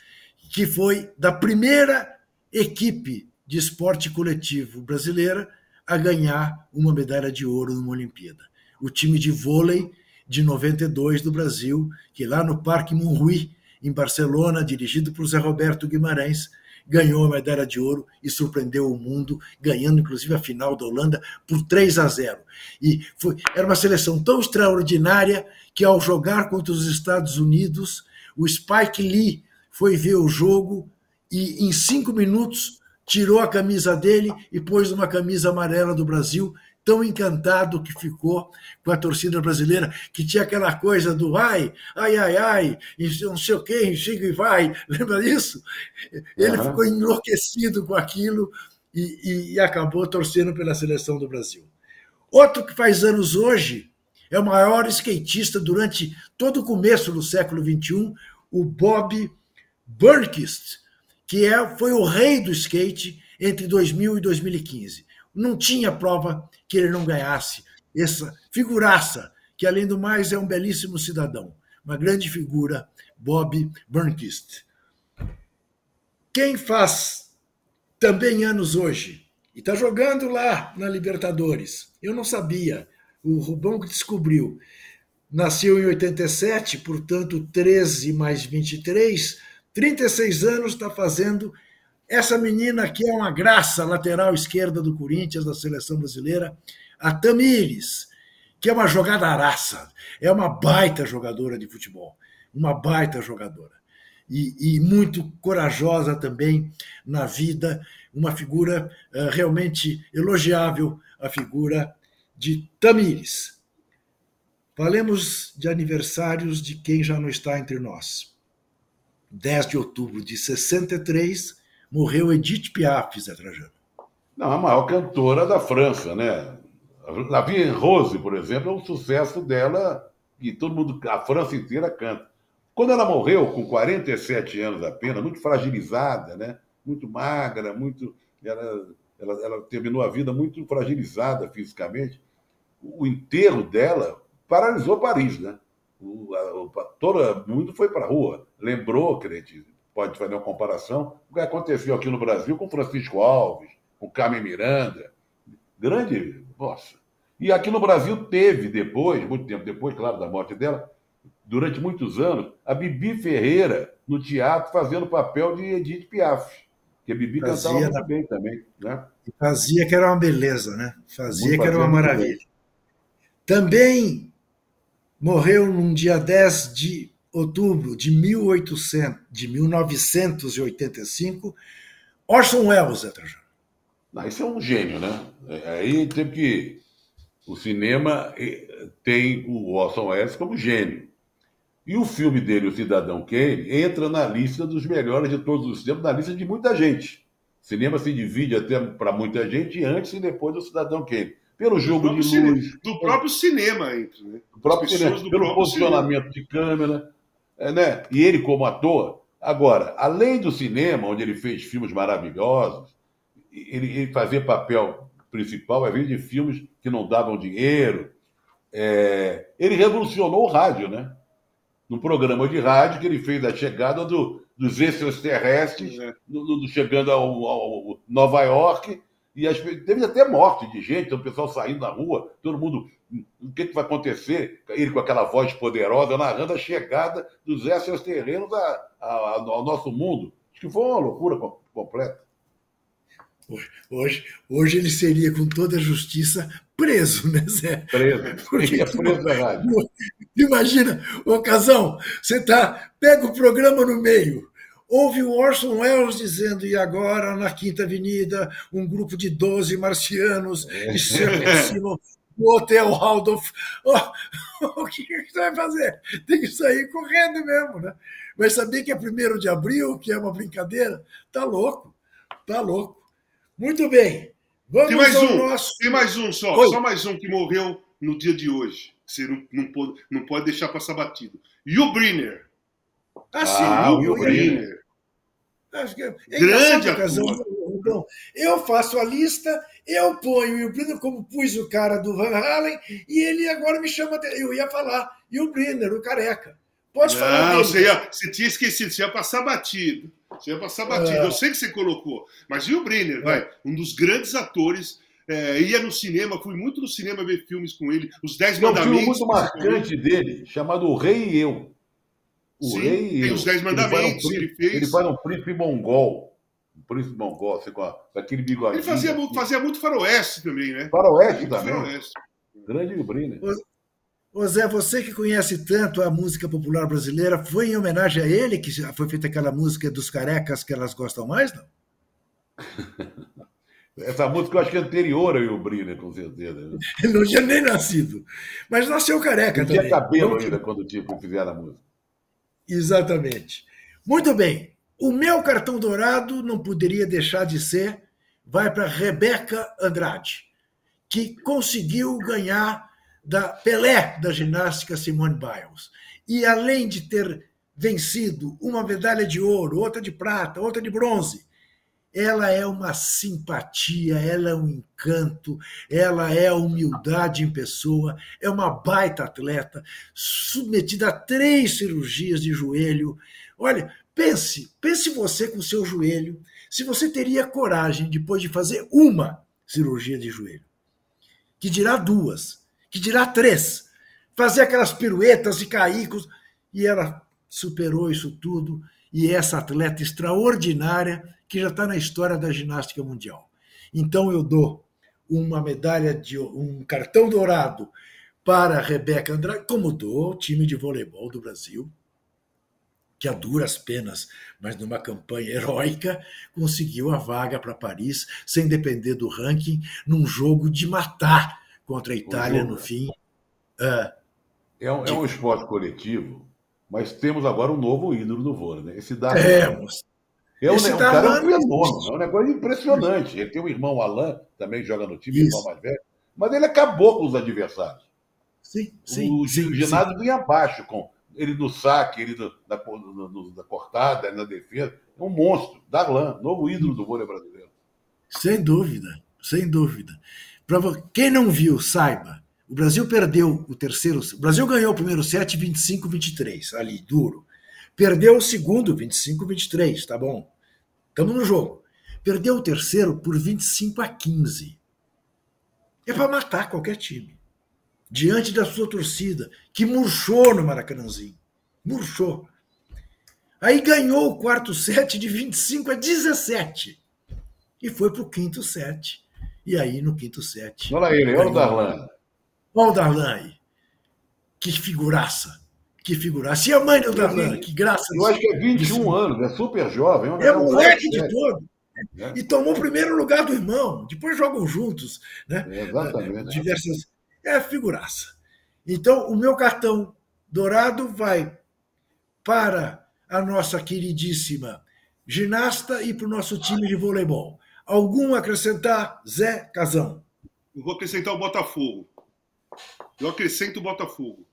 que foi da primeira equipe de esporte coletivo brasileira a ganhar uma medalha de ouro numa Olimpíada. O time de vôlei de 92 do Brasil, que lá no Parque Monruí, em Barcelona, dirigido por Zé Roberto Guimarães, ganhou a medalha de ouro e surpreendeu o mundo, ganhando inclusive a final da Holanda por 3 a 0. E foi, era uma seleção tão extraordinária que, ao jogar contra os Estados Unidos, o Spike Lee foi ver o jogo e, em cinco minutos, tirou a camisa dele e pôs uma camisa amarela do Brasil tão encantado que ficou com a torcida brasileira, que tinha aquela coisa do ai, ai, ai, ai, não sei o quê, chega e vai. Lembra disso? Ele uhum. ficou enlouquecido com aquilo e, e, e acabou torcendo pela seleção do Brasil. Outro que faz anos hoje é o maior skatista durante todo o começo do século XXI, o Bob Burnquist, que é, foi o rei do skate entre 2000 e 2015. Não tinha prova que ele não ganhasse essa figuraça, que além do mais é um belíssimo cidadão, uma grande figura, Bob Burnquist. Quem faz também anos hoje e está jogando lá na Libertadores, eu não sabia, o Rubão que descobriu. Nasceu em 87, portanto, 13 mais 23, 36 anos, está fazendo essa menina que é uma graça, lateral esquerda do Corinthians, da seleção brasileira, a Tamires, que é uma jogadaraça, é uma baita jogadora de futebol, uma baita jogadora. E, e muito corajosa também na vida, uma figura uh, realmente elogiável, a figura de Tamires. Falemos de aniversários de quem já não está entre nós. 10 de outubro de 63, morreu Edith Piaf, Zé Trajano. Não, a maior cantora da França, né? A Vie Rose, por exemplo, é um sucesso dela e todo mundo, a França inteira canta. Quando ela morreu, com 47 anos apenas, muito fragilizada, né? muito magra, muito. Ela, ela, ela terminou a vida muito fragilizada fisicamente. O enterro dela paralisou Paris, né? O, a, o, todo mundo foi para a rua. Lembrou, crente, pode fazer uma comparação, o que aconteceu aqui no Brasil com Francisco Alves, com Carmen Miranda. Grande, nossa. E aqui no Brasil teve depois, muito tempo depois, claro, da morte dela, durante muitos anos, a Bibi Ferreira no teatro fazendo o papel de Edith Piaf. Que a Bibi fazia cantava muito bem também. Né? Fazia que era uma beleza, né? Fazia muito que era uma maravilha. Também morreu num dia 10 de outubro de, 1800, de 1985, Orson Welles, Etrajano. Não, isso é um gênio, né? É, aí tem que. O cinema eh, tem o Orson Welles como gênio. E o filme dele, O Cidadão Kane, entra na lista dos melhores de todos os tempos, na lista de muita gente. O cinema se divide até para muita gente antes e depois do Cidadão Kane. Pelo jogo de luz. Do próprio cinema entra, né? Do próprio cinema, do pelo próprio posicionamento cinema. de câmera, é, né? E ele como ator. Agora, além do cinema, onde ele fez filmes maravilhosos, ele, ele fazia papel principal, às vezes, de filmes que não davam dinheiro. É, ele revolucionou o rádio, né? no programa de rádio que ele fez a chegada do, dos extraterrestres, é. no, chegando ao, ao, Nova York, e as, teve até morte de gente, o pessoal saindo na rua, todo mundo, o que, que vai acontecer? Ele com aquela voz poderosa, narrando a chegada dos extraterrenos a, a, ao nosso mundo. Acho que foi uma loucura completa. Hoje, hoje ele seria, com toda a justiça, preso, né, Zé? Preso. Porque, é preso errado. Imagina, ocasião, você tá, pega o programa no meio, ouve o Orson Welles dizendo, e agora, na Quinta Avenida, um grupo de 12 marcianos é. cima do Hotel Waldorf. Oh, o que, você vai fazer? Tem que sair correndo mesmo, né? Mas saber que é primeiro de abril, que é uma brincadeira, tá louco, tá louco. Muito bem. Vamos tem mais um, nosso... tem mais um só, Oi. só mais um que morreu no dia de hoje. Você não, não, pode, não pode deixar passar batido. Hugh Briner. Ah, sim, ah, Hugh Briner. Acho que é, Grande ator. Então, eu faço a lista, eu ponho o Briner como pus o cara do Van Halen e ele agora me chama. Eu ia falar, e o Briner, o careca. Pode falar. Não, você, ia, você tinha esquecido, você ia passar batido. Você ia passar batido. É. Eu sei que você colocou. Mas e o Brenner, é. vai? Um dos grandes atores. É, ia no cinema, fui muito no cinema ver filmes com ele. Os Dez Tem Mandamentos. um filme muito marcante dele, chamado O Rei e Eu. O Sim, Rei tem os Dez Mandamentos ele, um príncipe, ele fez. Ele faz um príncipe mongol. Um príncipe mongol, assim, com, a, com aquele bigodinho. Ele fazia, assim. fazia muito faroeste também, né? Faroeste também. Faroeste. Grande Brenner. Ô Zé, você que conhece tanto a música popular brasileira, foi em homenagem a ele que foi feita aquela música dos carecas que elas gostam mais, não? Essa música eu acho que é anterior ao Brilha, com certeza. Né? Ele não tinha nem nascido. Mas nasceu careca não também. tinha cabelo ainda quando tipo, fizeram a música. Exatamente. Muito bem. O meu cartão dourado não poderia deixar de ser, vai para Rebeca Andrade, que conseguiu ganhar da Pelé da ginástica Simone Biles. E além de ter vencido uma medalha de ouro, outra de prata, outra de bronze, ela é uma simpatia, ela é um encanto, ela é humildade em pessoa, é uma baita atleta, submetida a três cirurgias de joelho. Olha, pense, pense você com seu joelho, se você teria coragem, depois de fazer uma cirurgia de joelho, que dirá duas, que dirá três, fazer aquelas piruetas e cair, e ela superou isso tudo, e essa atleta extraordinária que já está na história da ginástica mundial. Então eu dou uma medalha de um cartão dourado para a Rebeca Andrade, como dou ao time de voleibol do Brasil, que a duras penas, mas numa campanha heróica, conseguiu a vaga para Paris, sem depender do ranking, num jogo de matar contra a Itália no fim. Uh, é, um, de... é um esporte coletivo, mas temos agora um novo ídolo do vôlei, né? Esse Darlan. Temos. É um, Esse um cara é um é um negócio impressionante. Ele tem um irmão Alain, também joga no time, Isso. irmão mais velho, mas ele acabou com os adversários. Sim, sim. O, sim, o ginásio vinha abaixo, com ele no saque, ele no, na, no, na cortada, na defesa. É um monstro. Darlan, novo ídolo do vôlei brasileiro. Sem dúvida, sem dúvida. Pra, quem não viu, saiba. O Brasil perdeu o terceiro. O Brasil ganhou o primeiro set 25-23, ali, duro. Perdeu o segundo 25-23, tá bom. Estamos no jogo. Perdeu o terceiro por 25 a 15. É para matar qualquer time. Diante da sua torcida, que murchou no Maracanãzinho. Murchou. Aí ganhou o quarto set de 25 a 17. E foi para o quinto set. E aí, no quinto set. Olha ele, olha o Darlan. Olha o Darlan aí. Que figuraça. Que figuraça. E a mãe do Darlan, que graça. Eu acho que é 21 anos, é super jovem. É, é moleque de todo. É. E tomou o primeiro lugar do irmão. Depois jogam juntos. Né? É, exatamente. Diversas... É figuraça. Então, o meu cartão dourado vai para a nossa queridíssima ginasta e para o nosso time de voleibol. Algum acrescentar? Zé Casão. Eu vou acrescentar o Botafogo. Eu acrescento o Botafogo.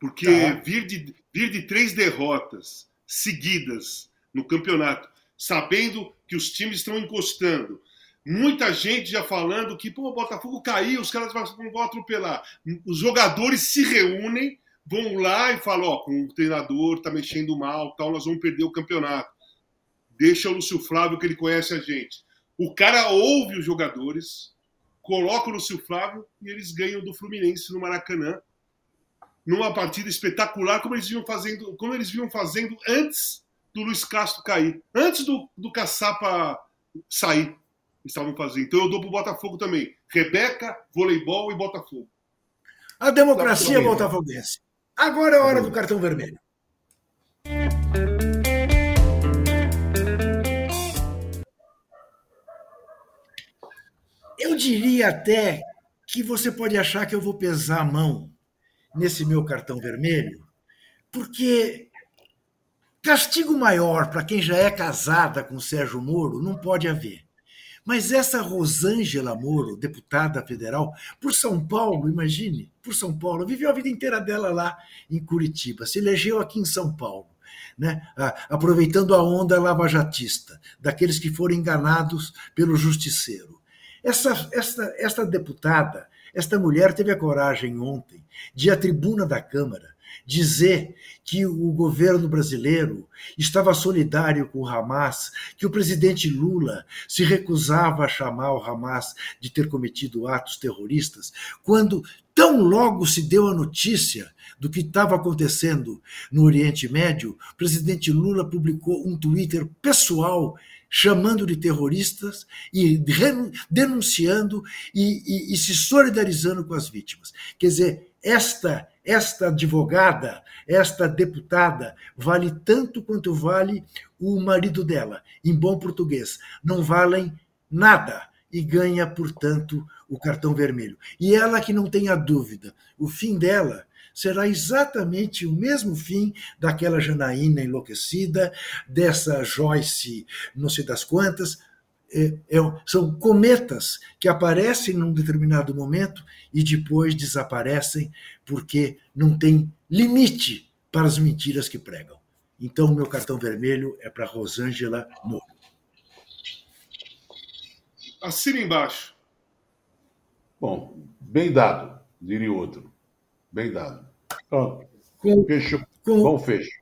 Porque tá. vir, de, vir de três derrotas seguidas no campeonato, sabendo que os times estão encostando, muita gente já falando que pô, o Botafogo caiu, os caras vão atropelar. Os jogadores se reúnem, vão lá e falam: ó, com o treinador tá mexendo mal, tal, nós vamos perder o campeonato. Deixa o Lúcio Flávio que ele conhece a gente. O cara ouve os jogadores, coloca o Lúcio Flávio e eles ganham do Fluminense no Maracanã numa partida espetacular, como eles vinham fazendo, como eles vinham fazendo antes do Luiz Castro cair, antes do, do Caçapa sair. Estavam fazendo. Então eu dou pro Botafogo também. Rebeca, voleibol e Botafogo. A democracia botafoguense. Agora é a hora do cartão vermelho. Eu diria até que você pode achar que eu vou pesar a mão nesse meu cartão vermelho, porque castigo maior para quem já é casada com Sérgio Moro não pode haver. Mas essa Rosângela Moro, deputada federal, por São Paulo, imagine, por São Paulo, viveu a vida inteira dela lá em Curitiba, se elegeu aqui em São Paulo. Né? aproveitando a onda lavajatista, daqueles que foram enganados pelo justiceiro. Essa, essa, essa deputada esta mulher teve a coragem ontem de, à tribuna da Câmara, dizer que o governo brasileiro estava solidário com o Hamas, que o presidente Lula se recusava a chamar o Hamas de ter cometido atos terroristas, quando tão logo se deu a notícia do que estava acontecendo no Oriente Médio, o presidente Lula publicou um Twitter pessoal chamando de terroristas e denunciando e, e, e se solidarizando com as vítimas. Quer dizer, esta esta advogada, esta deputada, vale tanto quanto vale o marido dela, em bom português. Não valem nada e ganha, portanto, o cartão vermelho. E ela que não tenha dúvida, o fim dela será exatamente o mesmo fim daquela Janaína enlouquecida, dessa Joyce não sei das quantas. é, é, são cometas que aparecem num determinado momento e depois desaparecem porque não tem limite para as mentiras que pregam. Então, o meu cartão vermelho é para Rosângela Moro. Assina embaixo. Bom, bem dado, diria outro. Bem dado. Pronto. Com, fecho. Com, Bom fecho.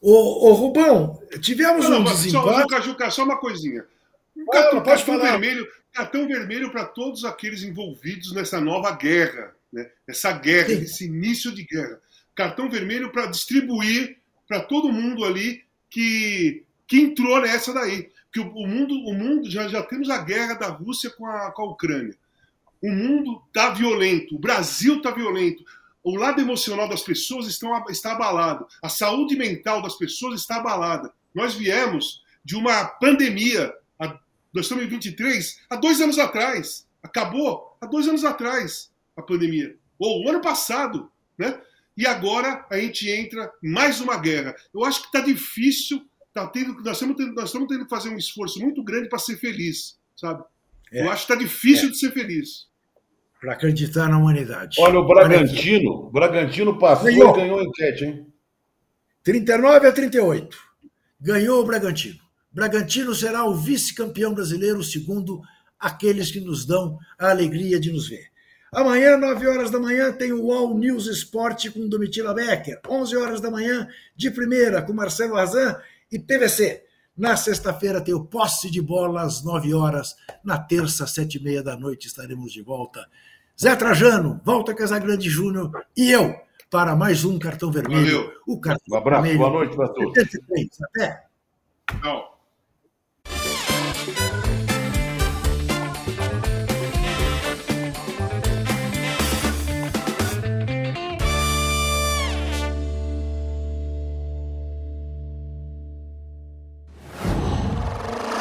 Ô, ô Rubão, tivemos não, um desempate. Só, Juca, Juca, só uma coisinha. Um cartão, cartão falar. vermelho, cartão vermelho para todos aqueles envolvidos nessa nova guerra, né? essa guerra, Sim. esse início de guerra. Cartão vermelho para distribuir para todo mundo ali que, que entrou nessa daí. Que o, o mundo, o mundo já, já temos a guerra da Rússia com a, com a Ucrânia. O mundo está violento, o Brasil está violento. O lado emocional das pessoas estão, está abalado. A saúde mental das pessoas está abalada. Nós viemos de uma pandemia, há- nós estamos em 23, há dois anos atrás. Acabou há dois anos atrás a pandemia. Ou o ano passado, né? E agora a gente entra em mais uma guerra. Eu acho que está difícil, tá tendo, nós, estamos tendo, nós estamos tendo que fazer um esforço muito grande para ser feliz, sabe? É. Eu acho que está difícil É. de ser feliz. Para acreditar na humanidade. Olha, o. Bragantino, o Bragantino passou Ganhou. e ganhou a enquete, hein? 39 a 38. Ganhou o Bragantino. Bragantino será o vice-campeão brasileiro, segundo aqueles que nos dão a alegria de nos ver. Amanhã, 9 horas da manhã, tem o All News Esporte com Domitila Becker. 11 horas da manhã, de primeira, com Marcelo Razan e PVC. Na sexta-feira tem o posse de bola às 9 horas. Na terça, às 7 e meia da noite, estaremos de volta. Zé Trajano, Volta Casagrande Júnior e eu para mais um cartão vermelho. Valeu. O cartão Um abraço, vermelho. boa noite para todos. 73. Até. Não.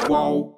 Qual